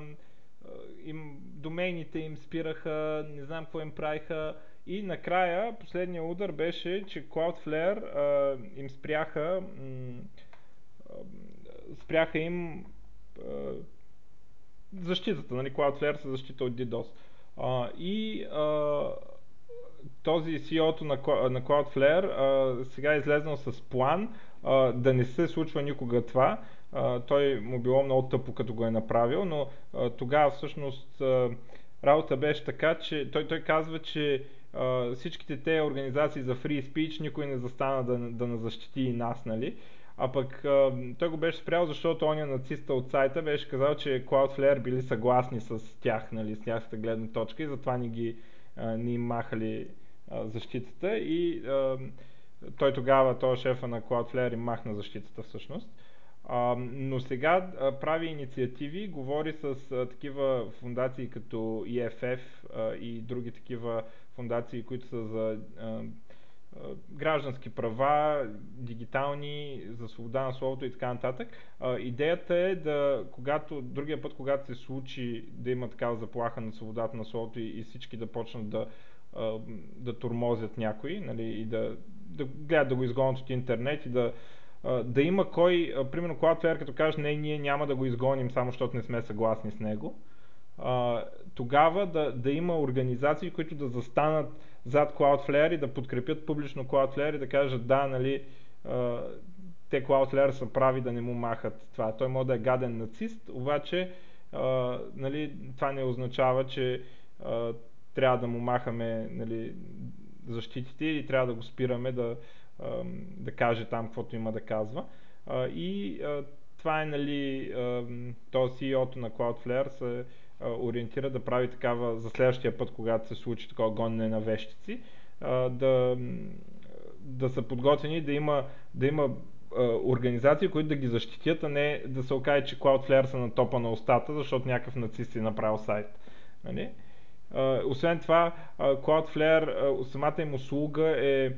им, домейните им спираха, не знам какво им правиха и накрая последния удар беше, че Cloudflare а, им спряха м- спряха им а, защитата, нали, Cloudflare са защита от DDoS. А, и а, този CEO-то на, на Cloudflare а, сега е излезнал с план да не се случва никога това. Той му било много тъпо като го е направил, но тогава всъщност работа беше така, че той, той казва, че всичките те организации за free speech никой не застана да, да не защити и нас, нали? А пък той го беше спрял, защото оня нациста от сайта беше казал, че Cloudflare били съгласни с тях, нали, с тяхната гледна точка и затова ни ги ни махали а, защитата и а, той тогава, той шефа на Cloudflare им махна защитата всъщност. А, но сега а, прави инициативи, говори с а, такива фундации като EFF а, и други такива фундации, които са за а, граждански права, дигитални, за свобода на словото и така нататък. А, идеята е да, когато, другия път, когато се случи да има такава заплаха на свободата на словото и, и всички да почнат да, да турмозят някой нали, и да, да гледат да го изгонят от интернет и да, да има кой, примерно Cloudflare като каже, не, ние няма да го изгоним само защото не сме съгласни с него, тогава да, да има организации, които да застанат зад Cloudflare и да подкрепят публично Cloudflare и да кажат да, нали, те Cloudflare са прави да не му махат това. Той може да е гаден нацист, обаче нали, това не означава, че трябва да му махаме нали, защитите и трябва да го спираме да, да каже там каквото има да казва. И това е, нали, този CEO-то на Cloudflare се ориентира да прави такава за следващия път, когато се случи такова гонене на вещици, да, да са подготвени да има, да има организации, които да ги защитят, а не да се окаже, че Cloudflare са на топа на устата, защото някакъв нацист е направил сайт. Нали? Освен това, Cloudflare, самата им услуга е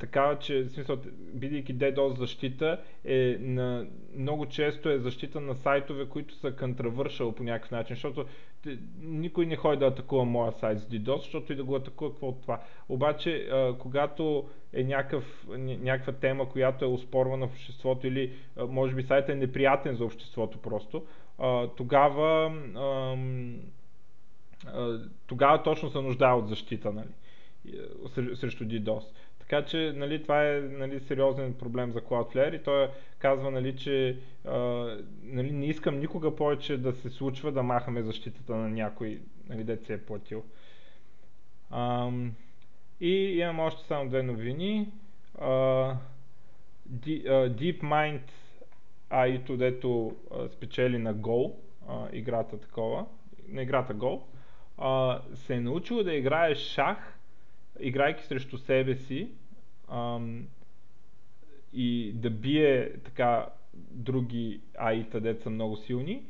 такава, че в смисъл, бидейки DDoS защита, е на, много често е защита на сайтове, които са контравършал по някакъв начин, защото никой не ходи да атакува моя сайт с DDoS, защото и да го атакува, какво от това. Обаче, когато е някакъв, някаква тема, която е оспорвана в обществото или може би сайтът е неприятен за обществото просто, тогава тогава точно се нуждае от защита нали, срещу DDoS. Така че нали, това е нали, сериозен проблем за Cloudflare и той казва, нали, че а, нали, не искам никога повече да се случва да махаме защитата на някой, нали, дет се е платил. А, и имам още само две новини. А, DeepMind AI, дето спечели на Go, а, играта такова, на играта Go, а, се е научил да играе шах, играйки срещу себе си ам, и да бие така други аита, деца са много силни,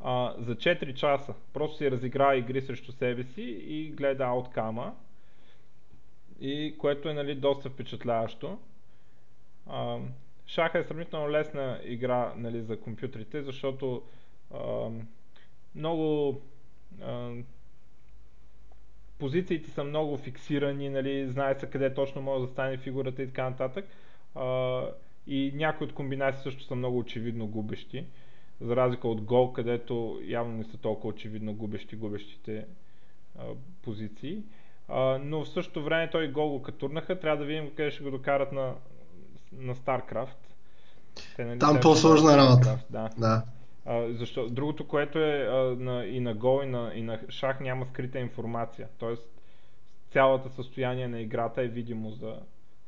а, за 4 часа. Просто си разиграва игри срещу себе си и гледа ауткама, и което е нали, доста впечатляващо. А, шаха е сравнително лесна игра нали, за компютрите, защото а, много а, позициите са много фиксирани, нали, знае се къде точно може да стане фигурата и така нататък. А, и някои от комбинации също са много очевидно губещи, за разлика от гол, където явно не са толкова очевидно губещи губещите а, позиции. А, но в същото време той гол го катурнаха, трябва да видим къде ще го докарат на, на StarCraft. Те, нали, Там по-сложна работа. Да. да. А, защо? Другото, което е а, на, и на гол, и на, и на шах няма скрита информация. Тоест, цялата състояние на играта е видимо за,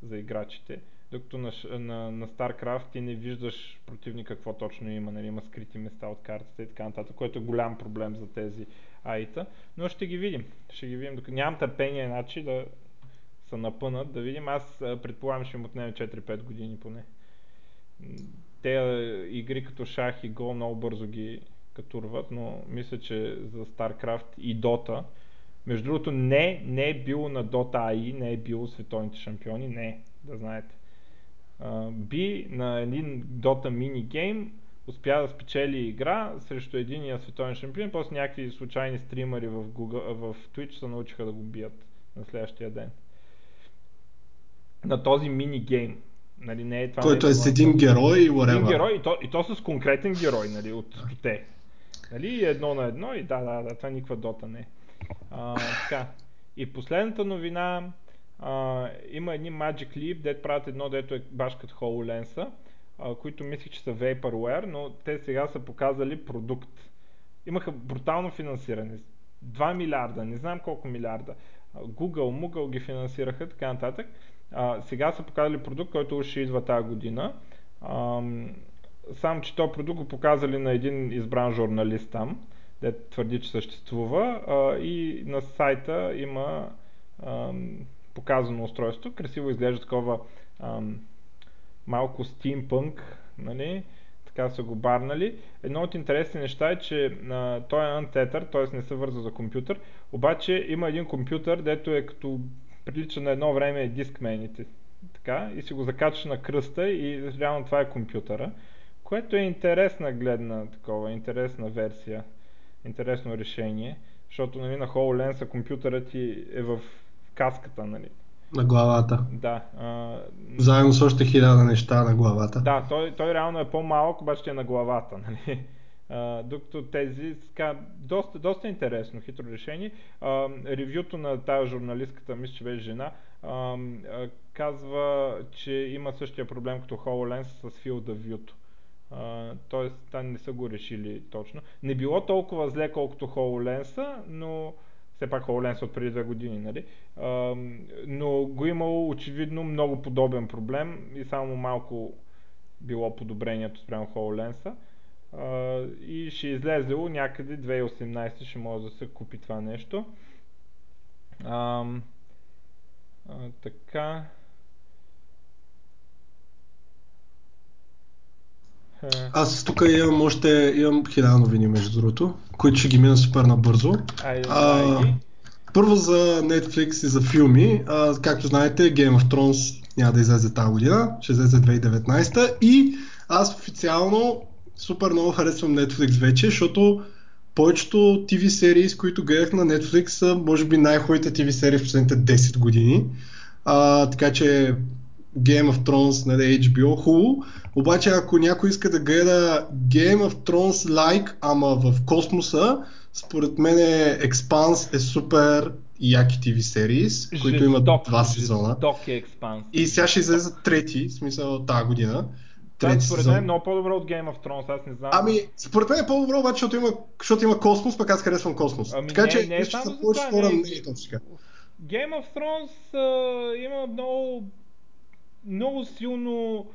за играчите. Докато на, на, на StarCraft ти не виждаш противника какво точно има, нали, има скрити места от картата и така нататък, което е голям проблем за тези аита, но ще ги видим. Ще ги видим. Нямам търпение, значи да са напънат, да видим. Аз предполагам, ще им отнеме 4-5 години поне. Те игри като шах и гол много бързо ги катурват, но мисля, че за StarCraft и Dota, между другото не, не е било на Dota AI, не е било световните шампиони, не, да знаете. Би на един Dota мини гейм успя да спечели игра срещу единия световен шампион, после някакви случайни стримари в, Google, в Twitch се научиха да го бият на следващия ден. На този мини гейм. Нали, не е това Който не е, е с един герой и whatever. Един герой и то, и то с конкретен герой, нали, от те. Нали, едно на едно и да, да, да, това никаква дота не е. така. И последната новина, а, има едни Magic Leap, дето правят едно, дето е баш като HoloLens, които мислих, че са Vaporware, но те сега са показали продукт. Имаха брутално финансиране. 2 милиарда, не знам колко милиарда. Google, Google ги финансираха, така нататък. А, сега са показали продукт, който ще идва тази година. А, само, че този продукт го показали на един избран журналист там, де твърди, че съществува а, и на сайта има а, показано устройство. Красиво изглежда такова а, малко стимпънк, нали? така са го барнали. Едно от интересни неща е, че а, той е антетър, т.е. не се върза за компютър, обаче има един компютър, дето е като прилича на едно време дискмените. Така, и си го закачаш на кръста и реално това е компютъра, което е интересна гледна такова, интересна версия, интересно решение, защото нали, на HoloLens компютърът ти е в каската, нали, на главата. Да. А... Заедно с още хиляда неща на главата. Да, той, той реално е по-малък, обаче е на главата. Нали? Докато тези, ска, доста, доста интересно, хитро решение. А, ревюто на тази журналистката, мисля, че беше жена, а, а, казва, че има същия проблем като HoloLens с Field of View. тоест, там не са го решили точно. Не било толкова зле, колкото HoloLens, но все пак HoloLens от преди две години, нали? А, но го имало очевидно много подобен проблем и само малко било подобрението спрямо HoloLens. И ще излезело някъде 2018 ще може да се купи това нещо. А, а, така. Аз тук имам още имам хиляда новини, между другото, които ще ги мина супер набързо. Айде, а, първо за Netflix и за филми. А, както знаете, Game of Thrones няма да излезе тази година, ще излезе 2019 и аз официално супер много харесвам Netflix вече, защото повечето TV серии, с които гледах на Netflix са може би най-хубавите TV серии в последните 10 години. А, така че Game of Thrones на нали, HBO хубаво, обаче ако някой иска да гледа Game of Thrones like, ама в космоса, според мен Expanse е супер яки TV серии, които имат два сезона. Е и сега ще излезе трети, в смисъл тази година. Трети според мен е много по-добро от Game of Thrones, аз не знам. Ами, според мен е по-добро, обаче, защото има, защото има космос, пък аз харесвам космос. Ами така не, че, не, е само за повече хора не е точно Game of Thrones uh, има много много силно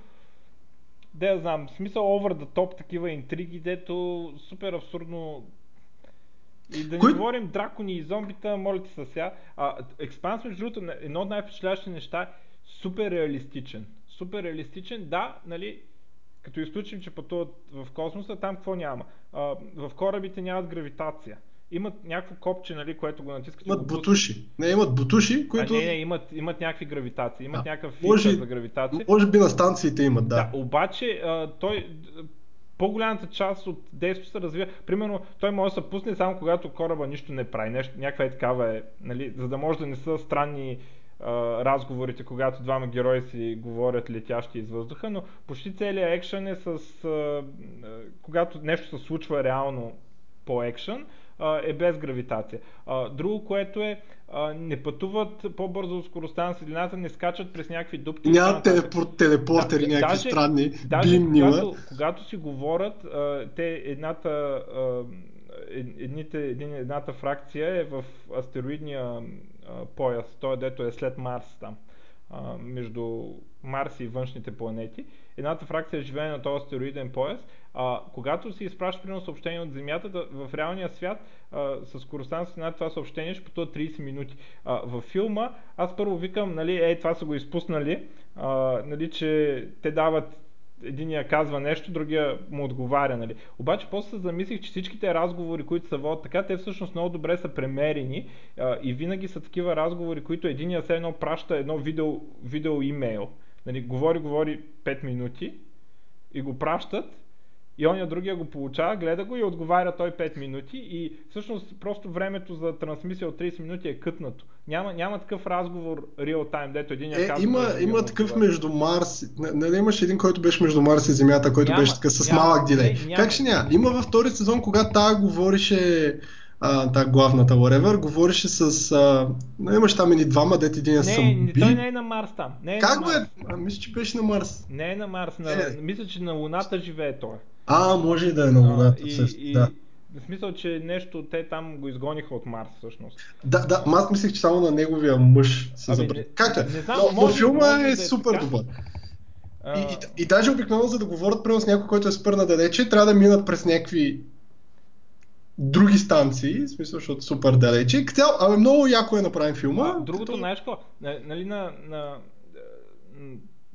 да я знам, в смисъл over the top такива интриги, дето супер абсурдно и да не Кой? говорим дракони и зомбита, моля ти се сега. А, Експанс, между другото, едно от най-впечатляващите неща е супер реалистичен. Супер реалистичен, да, нали, като изключим, че пътуват в космоса, там какво няма? А, в корабите нямат гравитация имат някакво копче, нали, което го натискат. Имат бутуши. Не, имат бутуши, които... А, не, не, имат, имат някакви гравитации. Имат а, някакъв филтър за гравитация. Може би на станциите имат, да. да обаче а, той по-голямата част от действието се развива. Примерно, той може да се пусне само когато кораба нищо не прави. Нещо, някаква е такава е, нали, за да може да не са странни а, разговорите, когато двама герои си говорят летящи из въздуха, но почти целият екшен е с... А, когато нещо се случва реално по екшен, е без гравитация. Друго, което е, не пътуват по-бързо от скоростта на светлината, не скачат през някакви дупки. Няма телепорт, телепортери, да, някакви даже, странни. Даже когато, когато си говорят, те едната, едните, един, едната фракция е в астероидния пояс, той дето е след Марс там. а, между Марс и външните планети. Едната фракция живее на този астероиден пояс. А, когато си изпращаш примерно съобщение от Земята, в реалния свят а, с скоростта на това съобщение ще пътува 30 минути. А, във филма аз първо викам, нали, ей, това са го изпуснали, а, нали, че те дават единия казва нещо, другия му отговаря. Нали. Обаче после се замислих, че всичките разговори, които са водят така, те всъщност много добре са премерени а, и винаги са такива разговори, които единия все едно праща едно видео, видео имейл. Нали, говори, говори 5 минути и го пращат и оня другия го получава, гледа го и отговаря той 5 минути и всъщност просто времето за трансмисия от 30 минути е кътнато. Няма, няма такъв разговор реал тайм, дето един е, казва, има, има такъв между Марс, нали имаш един, който беше между Марс и Земята, който няма, беше така с няма, малък дилей. Не, как ще няма? Има във втори сезон, когато тая говорише а, та главната whatever, говореше с... А, не имаш там и двама, дете един не, съм би. Той не е на Марс там. Не е как го е? А, мисля, че беше на Марс. Не е на Марс. На, е. Мисля, че на Луната живее той. А, може и да е на Луната. А, и, и, да. В смисъл, че нещо те там го изгониха от Марс всъщност. Да, да, аз мислех, че само на неговия мъж се забрави. Както е, не знам, но, но филма може е да е супер така. добър. А... И, и, и даже обикновено, за да говорят прямо с някой, който е спърна далече, трябва да минат през някакви други станции, в смисъл, защото супер далече. Цял, абе, много яко е направен филма. А, другото, като... знаеш какво? Нали на, на,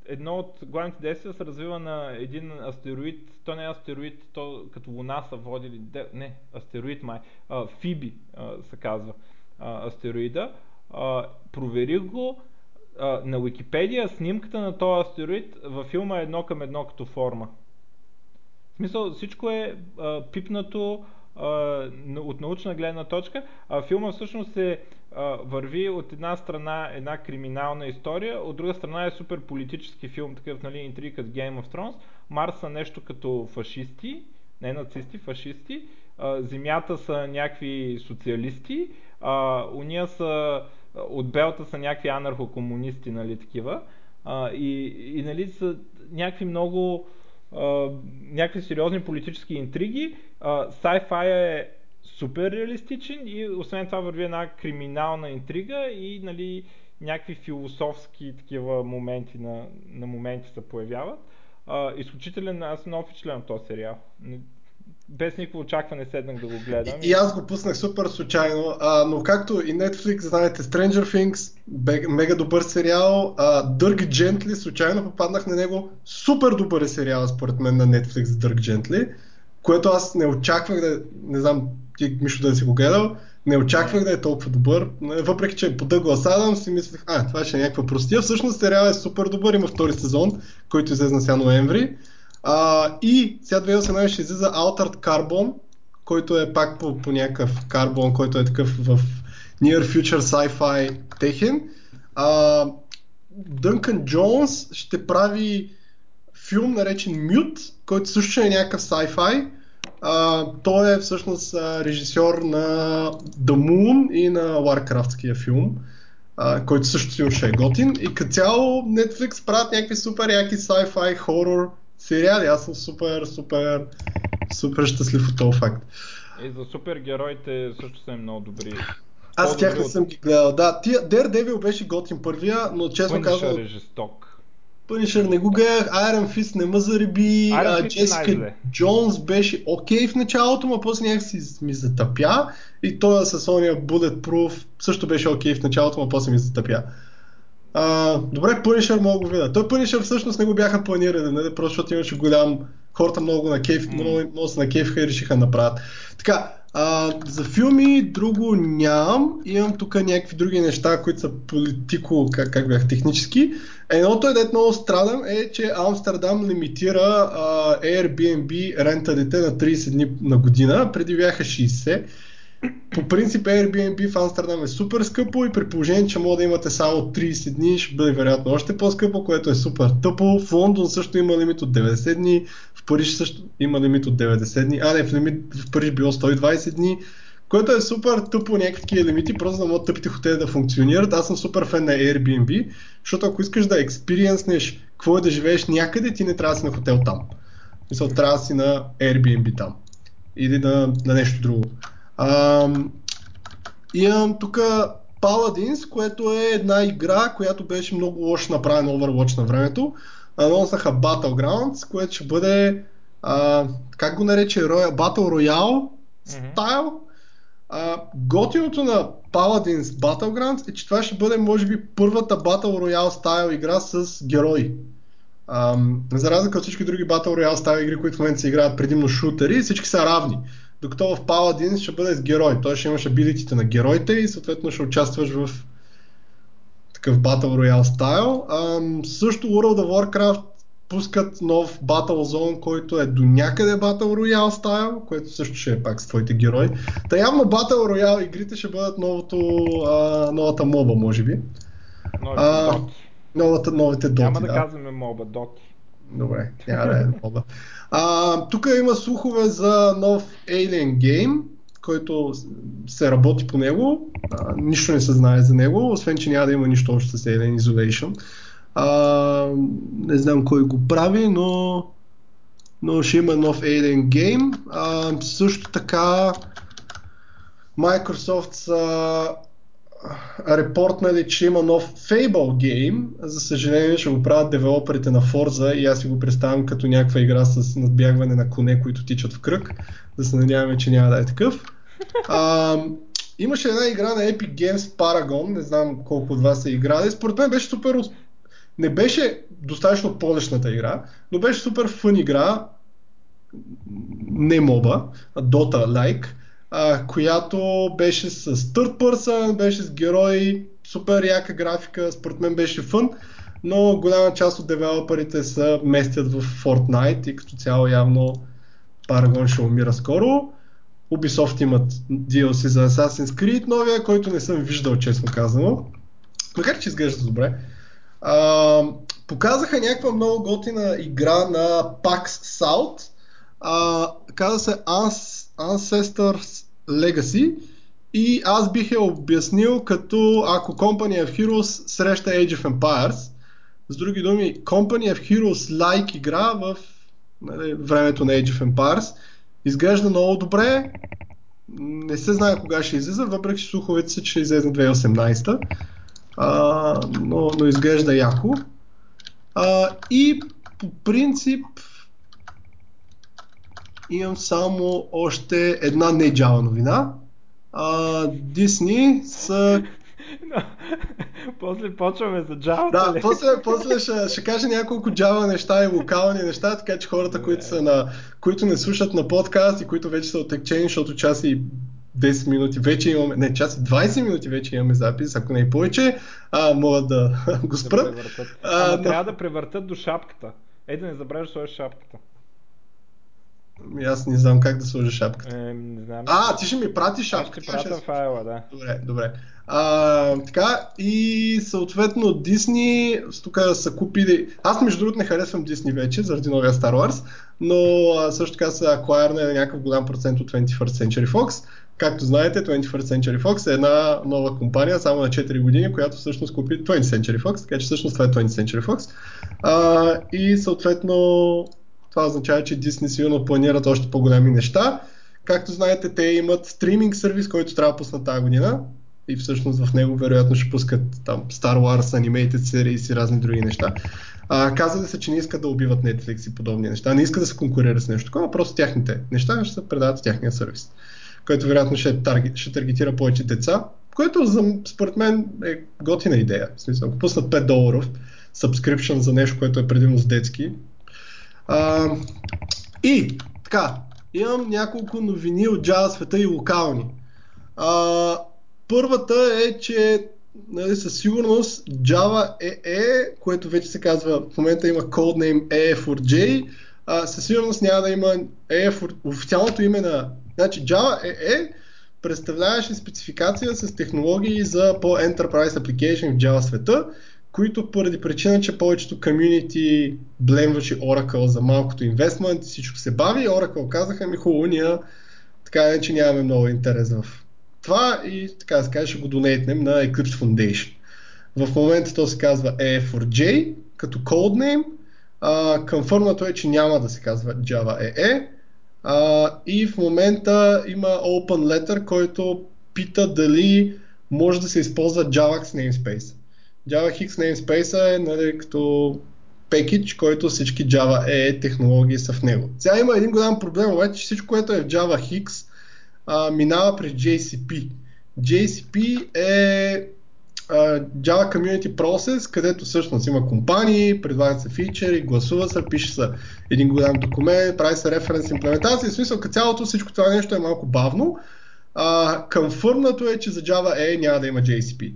едно от главните действия се развива на един астероид, то не е астероид, то като Луна са водили, не, астероид май, а, Фиби а, се казва а, астероида. А, проверих го, а, на Википедия снимката на този астероид във филма е едно към едно като форма. В смисъл всичко е а, пипнато, от научна гледна точка, а филма всъщност се върви от една страна една криминална история, от друга страна е супер политически филм, такъв нали, интриг с Game of Thrones. Марс са нещо като фашисти, не нацисти, фашисти. Земята са някакви социалисти, а, уния са от Белта са някакви анархокомунисти, нали, такива. А, и, и нали, са някакви много някакви сериозни политически интриги. Sci-fi е супер реалистичен и освен това върви една криминална интрига и нали, някакви философски такива моменти на, на моменти се появяват. А, изключителен, аз много впечатлен от този сериал без никакво очакване седнах да го гледам. И, и аз го пуснах супер случайно, а, но както и Netflix, знаете, Stranger Things, мега добър сериал, а, Dirk Gently, случайно попаднах на него, супер добър е сериал според мен на Netflix Dirk Gently, което аз не очаквах да, не знам, ти Мишо да си го гледал, не очаквах да е толкова добър, въпреки че е по Дъглас Адам си мислех, а, това ще е някаква простия. Всъщност сериал е супер добър, има втори сезон, който излезе сега ноември. А, и сега 2018 ще излиза Altered Carbon, който е пак по, по някакъв карбон, който е такъв в Near Future Sci-Fi техен. А, Дънкан Джонс ще прави филм наречен Mute, който също е някакъв sci-fi. А, той е всъщност режисьор на The Moon и на Warcraftския филм, а, който също си ще е готин. И като цяло Netflix правят някакви супер яки sci-fi, хорор сериали. Аз съм супер, супер, супер щастлив от този факт. И за супергероите също са много добри. Аз тях не съм ги гледал. Да, тия Daredevil беше готин първия, но честно казвам... е жесток. Punisher не го гледах, Iron Fist не ме зариби, Джесика Джонс беше окей okay в началото, но после някакси ми затъпя и той с ония Bulletproof също беше окей okay в началото, но после ми затъпя. А, добре, Punisher мога го видя. Той Punisher всъщност не го бяха планирали, нали? просто защото имаше голям... Хората много на кейф, mm. много, много на кейфха и решиха да направят. Така, а, за филми друго нямам. Имам тук някакви други неща, които са политико, как, как бях, технически. Едното е, дето много страдам, е, че Амстердам лимитира а, Airbnb ренталите на 30 дни на година. Преди бяха 60 по принцип Airbnb в Амстердам е супер скъпо и при положение, че мога да имате само 30 дни, ще бъде вероятно още по-скъпо, което е супер тъпо. В Лондон също има лимит от 90 дни, в Париж също има лимит от 90 дни, а не, в, лимит, в Париж било 120 дни, което е супер тъпо някакви лимити, просто да могат тъпите хотели да функционират. Аз съм супер фен на Airbnb, защото ако искаш да експириенснеш какво е да живееш някъде, ти не трябва да си на хотел там. Мисля, трябва да си на Airbnb там. Или на, на нещо друго. А, имам тук Paladins, което е една игра, която беше много лошо направена Overwatch на времето. Анонсаха Battlegrounds, което ще бъде, а, как го нарече, Battle Royale стайл. А, готиното на Paladins Battlegrounds е, че това ще бъде, може би, първата Battle Royale стайл игра с герои. Ам, за разлика от всички други Battle Royale стайл игри, които в момента се играят предимно шутери, всички са равни. Докато в Paladins ще бъде с герой. Той ще имаш абилитите на героите и съответно ще участваш в такъв Battle Royale стайл. Ам, също World of Warcraft пускат нов Battle Zone, който е до някъде Battle Royale стайл, което също ще е пак с твоите герои. Та явно Battle Royale игрите ще бъдат новото, а, новата моба, може би. Новите а, доти. Новата, новите доти, Няма да, да. казваме моба, доти. Добре, няма да е моба. Тук има слухове за нов Alien Game, който се работи по него. А, нищо не се знае за него, освен че няма да има нищо общо с Alien Isolation. А, не знам кой го прави, но, но ще има нов Alien Game. А, също така Microsoft са репортнали, че има нов Fable Game. За съжаление ще го правят девелоперите на Forza и аз си го представям като някаква игра с надбягване на коне, които тичат в кръг. Да се надяваме, че няма да е такъв. А, имаше една игра на Epic Games Paragon, не знам колко от вас са играли. Според мен беше супер не беше достатъчно полешната игра, но беше супер фън игра, не моба, Dota-like, която беше с third person, беше с герои, супер яка графика, според мен беше фън, но голяма част от девелоперите се местят в Fortnite и като цяло явно Paragon ще умира скоро. Ubisoft имат DLC за Assassin's Creed новия, който не съм виждал, честно казано. Макар че изглежда добре. А, показаха някаква много готина игра на PAX South. А, каза се Ancestors Legacy и аз бих я обяснил като ако Company of Heroes среща Age of Empires. С други думи, Company of Heroes like игра в нали, времето на Age of Empires. Изглежда много добре. Не се знае кога ще излиза, въпреки че слуховете са, че излезе 2018 а, но, но изглежда яко. А, и по принцип имам само още една не Java новина. Дисни са после почваме за Java. Да, ли? после, после ще, ще кажа няколко Java неща и локални неща, така че хората, които, са на, които не слушат на подкаст и които вече са отекчени, защото час и 10 минути вече имаме, не, час 20 минути вече имаме запис, ако не и повече, а, могат да го спрат. Да а, но... трябва да превъртат до шапката. Ей да не забравяш сложиш шапката. Аз не знам как да сложа шапката. Е, не знам. А, ти ще ми прати шапката. Ще пратя файла, да. Добре, добре. А, така, и съответно Дисни, тук са купили... Аз между другото не харесвам Дисни вече, заради новия Star Wars, но а, също така са аквайрна на някакъв голям процент от 21st Century Fox. Както знаете, 21st Century Fox е една нова компания, само на 4 години, която всъщност купи 20th Century Fox, така че всъщност това е 20th Century Fox. А, и съответно това означава, че Disney сигурно планират още по-големи неща. Както знаете, те имат стриминг сервис, който трябва да пуснат тази година и всъщност в него вероятно ще пускат там Star Wars, Animated Series и разни други неща. А, казали се, че не искат да убиват Netflix и подобни неща, не искат да се конкурира с нещо такова, просто тяхните неща ще се предават в тяхния сервис който вероятно ще, тарги, ще таргетира повече деца, което за, според мен е готина идея. В смисъл, ако пуснат 5 доларов subscription за нещо, което е предимно с детски. А, и така, имам няколко новини от Java света и локални. А, първата е, че нали, със сигурност Java EE, което вече се казва, в момента има codename EE4J, а, със сигурност няма да има EE4, официалното име на Значи Java EE представляваше спецификация с технологии за по-enterprise application в Java света, които поради причина, че повечето комьюнити блемваше Oracle за малкото инвестмент, всичко се бави, Oracle казаха ми хубаво, ние така не, че нямаме много интерес в това и така се каже ще го донейтнем на Eclipse Foundation. В момента то се казва EE4J като codename, конфърмато е, че няма да се казва Java EE, а, и в момента има Open Letter, който пита дали може да се използва JavaX namespace. JavaX namespace е нали, като пекидж, който всички Java EE технологии са в него. Сега има един голям проблем, обаче всичко, което е в JavaX, а, минава през JCP. JCP е Java Community Process, където всъщност има компании, предлагат се фичери, гласува се, пише се един голям документ, прави се референс имплементация. В смисъл, като цялото всичко това нещо е малко бавно. А, конфърмнато е, че за Java E няма да има JCP.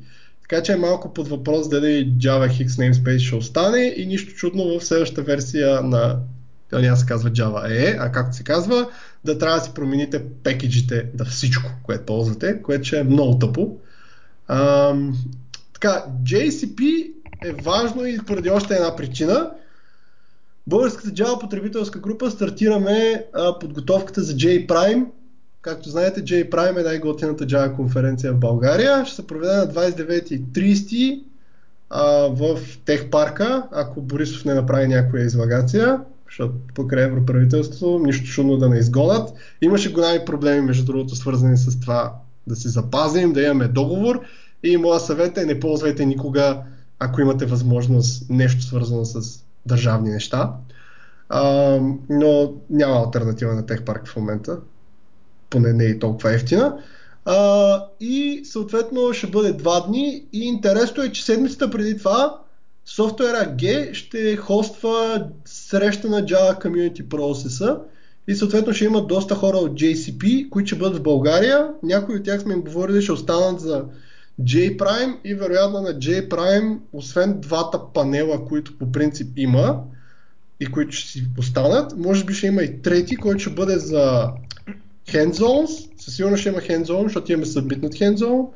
Така че е малко под въпрос дали Java X namespace ще остане и нищо чудно в следващата версия на това няма се казва Java E, а както се казва, да трябва да си промените пекеджите да всичко, което ползвате, което ще е много тъпо. Ам, така, JCP е важно и поради още една причина. Българската Java потребителска група стартираме а, подготовката за J-Prime. Както знаете, J-Prime е най-готината Java конференция в България. Ще се проведе на 29 и 30 а, в Техпарка, ако Борисов не направи някоя излагация, защото покрай Европравителството, нищо чудно да не изгонят. Имаше големи проблеми, между другото, свързани с това да се запазим, да имаме договор и моя съвет е не ползвайте никога, ако имате възможност, нещо свързано с държавни неща. А, но няма альтернатива на Техпарк в момента. Поне не е толкова ефтина. А, и съответно ще бъде два дни и интересно е, че седмицата преди това софтуера G ще хоства среща на Java Community Process и съответно ще има доста хора от JCP, които ще бъдат в България. Някои от тях сме им говорили, ще останат за J-Prime и вероятно на J-Prime, освен двата панела, които по принцип има и които ще си останат, може би ще има и трети, който ще бъде за hands. Със сигурност ще има zone, защото имаме hands zone.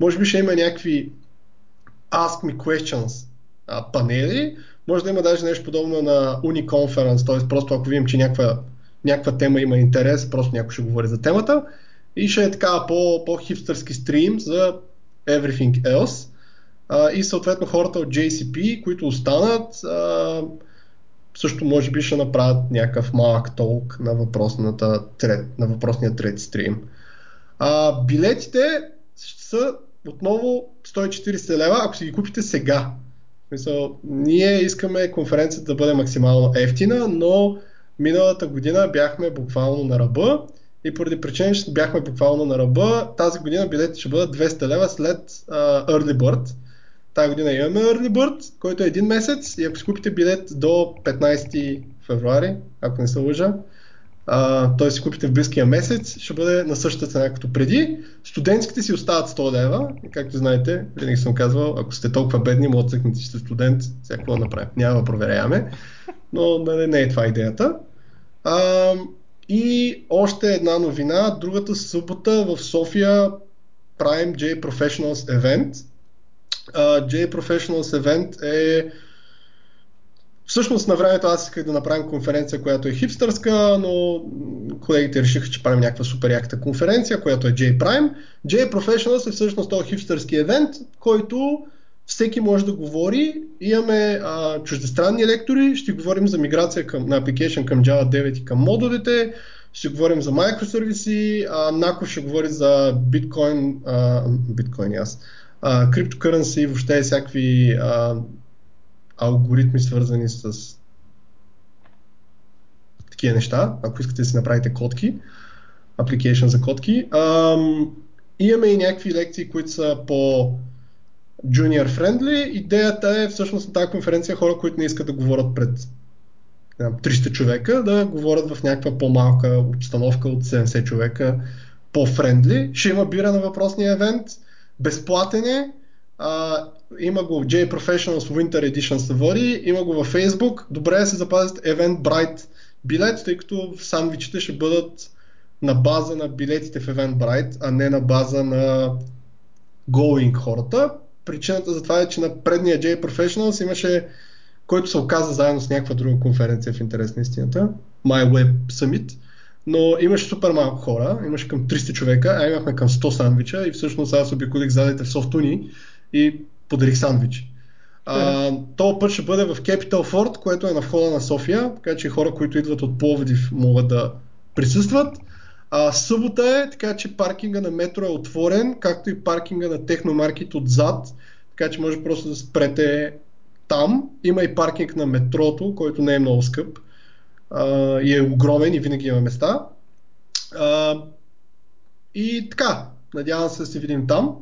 Може би ще има някакви ask me questions а, панели. Може да има даже нещо подобно на Uniconference, т.е. просто ако видим, че някаква, някаква тема има интерес, просто някой ще говори за темата. И ще е така по, по-хипстърски стрим за everything else. А, и съответно хората от JCP, които останат, а, също може би ще направят някакъв малък толк на, въпросната, на въпросния трети стрим. А, билетите са отново 140 лева, ако си ги купите сега. Мисъл, ние искаме конференцията да бъде максимално ефтина, но миналата година бяхме буквално на ръба и поради причина, че бяхме буквално на ръба, тази година билетите ще бъдат 200 лева след uh, Early Bird. Тази година имаме Early Bird, който е един месец и ако си купите билет до 15 февруари, ако не се лъжа, т.е. си купите в близкия месец, ще бъде на същата цена като преди. Студентските си остават 100 лева. Както знаете, винаги съм казвал, ако сте толкова бедни, може да цъкнете, че сте студент, сега какво направим? Няма да проверяваме. Но нали, не е това идеята. А, и още една новина, другата събота в София Prime J Professionals Event. Uh, J Professionals Event е Всъщност на времето аз исках да направим конференция, която е хипстърска, но колегите решиха, че правим някаква супер яката конференция, която е J Prime. J Professionals е всъщност този хипстърски евент, който всеки може да говори. Имаме а, чуждестранни лектори, ще говорим за миграция към, на application към Java 9 и към модулите, ще говорим за микросервиси, а, Нако ще говори за биткоин, биткоин аз, а, криптокърнси, въобще всякакви а, алгоритми свързани с такива неща, ако искате да си направите котки, application за котки. Ам, имаме и някакви лекции, които са по junior friendly. Идеята е всъщност на тази конференция хора, които не искат да говорят пред 300 човека, да говорят в някаква по-малка обстановка от 70 човека, по-френдли. Ще има бира на въпросния евент, безплатен е, а, има го в J Professionals Winter Edition се има го във Facebook. Добре да се запазят Eventbrite билет, тъй като сандвичите ще бъдат на база на билетите в Eventbrite, а не на база на Going хората. Причината за това е, че на предния J Professionals имаше, който се оказа заедно с някаква друга конференция в интерес на истината, My Web Summit, но имаше супер малко хора, имаше към 300 човека, а имахме към 100 сандвича и всъщност аз обиколих задите в Софтуни и подарих сандвичи. А, този път ще бъде в Capital Fort, което е на входа на София, така че хора, които идват от Пловдив могат да присъстват. А, събота е, така че паркинга на метро е отворен, както и паркинга на техномаркет отзад, така че може просто да спрете там. Има и паркинг на метрото, който не е много скъп и е огромен и винаги има места. А, и така, надявам се да се видим там.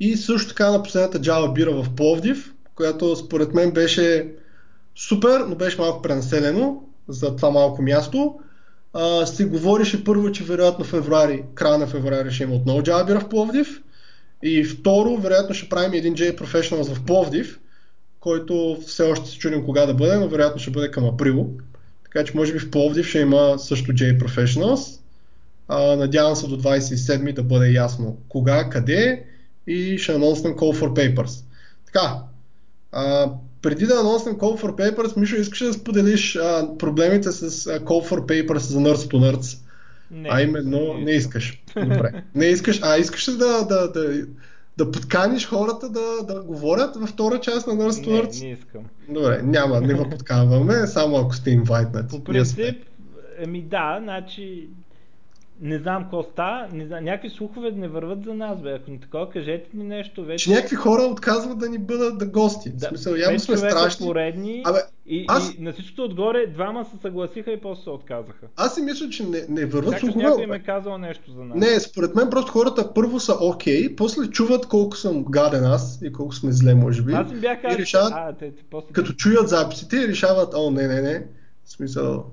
И също така на последната Java бира в Пловдив, която според мен беше супер, но беше малко пренаселено за това малко място. А, се говореше първо, че вероятно февруари, края на февруари ще има отново Java бира в Пловдив. И второ, вероятно ще правим един J Professionals в Пловдив, който все още се чудим кога да бъде, но вероятно ще бъде към април. Така че може би в Пловдив ще има също J Professionals. А, надявам се до 27 да бъде ясно кога, къде и ще анонснем Call for Papers. Така, а, преди да анонснем Call for Papers, Мишо, искаш да споделиш а, проблемите с а, Call for Papers за Nerds to Nerds? Не, а именно, не, не искаш. Добре. Не искаш, а искаш да, да, да, да подканиш хората да, да говорят във втора част на to Nerds? Не, не искам. Добре, няма, не го подканваме, само ако сте инвайтнати. По принцип, ами да, значи не знам какво става, не знам, някакви слухове не върват за нас, бе. Ако не такова, кажете ми нещо вече. Че някакви хора отказват да ни бъдат да гости. Да, в смисъл, явно сме страшни. Поредни, Абе, и, аз... и на всичкото отгоре двама се съгласиха и после се отказаха. Аз си мисля, че не, не върват Сякаш слухове. някой им е казал нещо за нас. Не, според мен просто хората първо са окей, okay, после чуват колко съм гаден аз и колко сме зле, може би. Аз им бях казал, решават, а, те, те, после... като чуят записите и решават, о, не, не, не, в смисъл,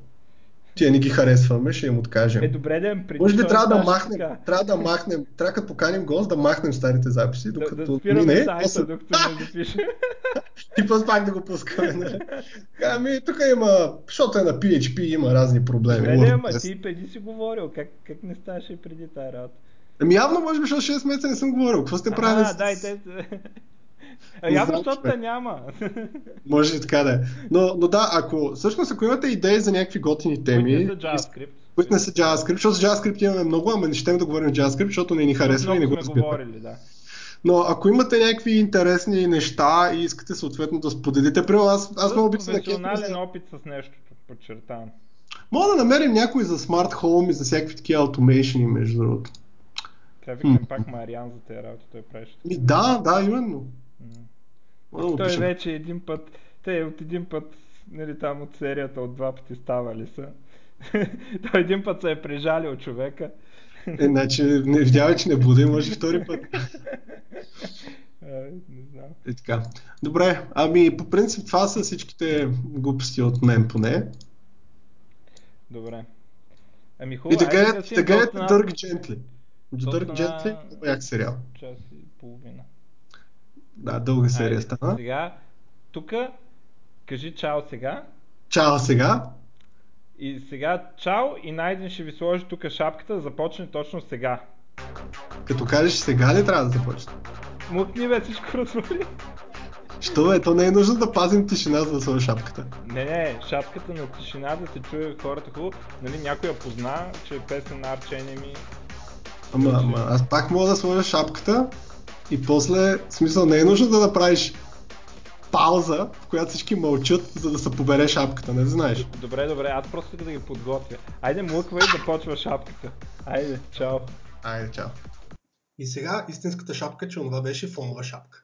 тия не ги харесваме, ще им откажем. Е, добре да преди Може би трябва да махнем, така. трябва да махнем, трябва като поканим гост да махнем старите записи, докато да, да мине, сайта, после... докато не запише. и после пак да го пускаме. Не? Ами, тук има, защото е на PHP, има разни проблеми. Добре, да, ама ти преди си говорил, как, как не ставаше преди тази работа? Ами явно, може би, защото 6 месеца не съм говорил. Какво сте правили? А, с... да, те... А, явно, защото те няма. Може и така да е. Но, но да, ако всъщност ако имате идеи за някакви готини теми, които не са JavaScript, които не са JavaScript, защото за JavaScript имаме много, ама не ще да говорим JavaScript, защото не ни харесва и не го говорили, да. Но ако имате някакви интересни неща и искате съответно да споделите, примерно аз, аз много обичам на Професионален опит с нещо, подчертавам. Мога да намерим някой за смарт хоум и за всякакви такива automation между другото. Трябва викам пак Мариан за тези работи, той правеше. Ми, да, да, именно. Той пишем. вече един път, те от един път, нали там от серията от два пъти ставали са. той един път се е прижалил човека. Е, значи не видява, че не буде, може втори път. Не знам. И така. Добре, ами по принцип това са всичките глупости от мен поне. Добре. Ами хубаво. И да гледате да гледате Дърг Джентли. Дърг Джентли, як сериал. Час и половина. Да, дълга серия Айде, стана. Сега, тук, кажи чао сега. Чао сега. И сега чао и Найден ще ви сложи тук шапката да започне точно сега. Като кажеш сега ли трябва да започне? Мутни бе, всичко развали. Що е? То не е нужно да пазим тишина, за да сложи шапката. Не, не, шапката на тишина, да се чуе хората хубаво. Нали, някой я позна, че е песен на Arch Enemy. Ама, ама, аз пак мога да сложа шапката и после, в смисъл, не е нужно да направиш пауза, в която всички мълчат, за да се побере шапката, не знаеш. Добре, добре, аз просто да ги подготвя. Айде млъквай да почва шапката. Айде, чао. Айде, чао. И сега истинската шапка, че онова беше фонова шапка.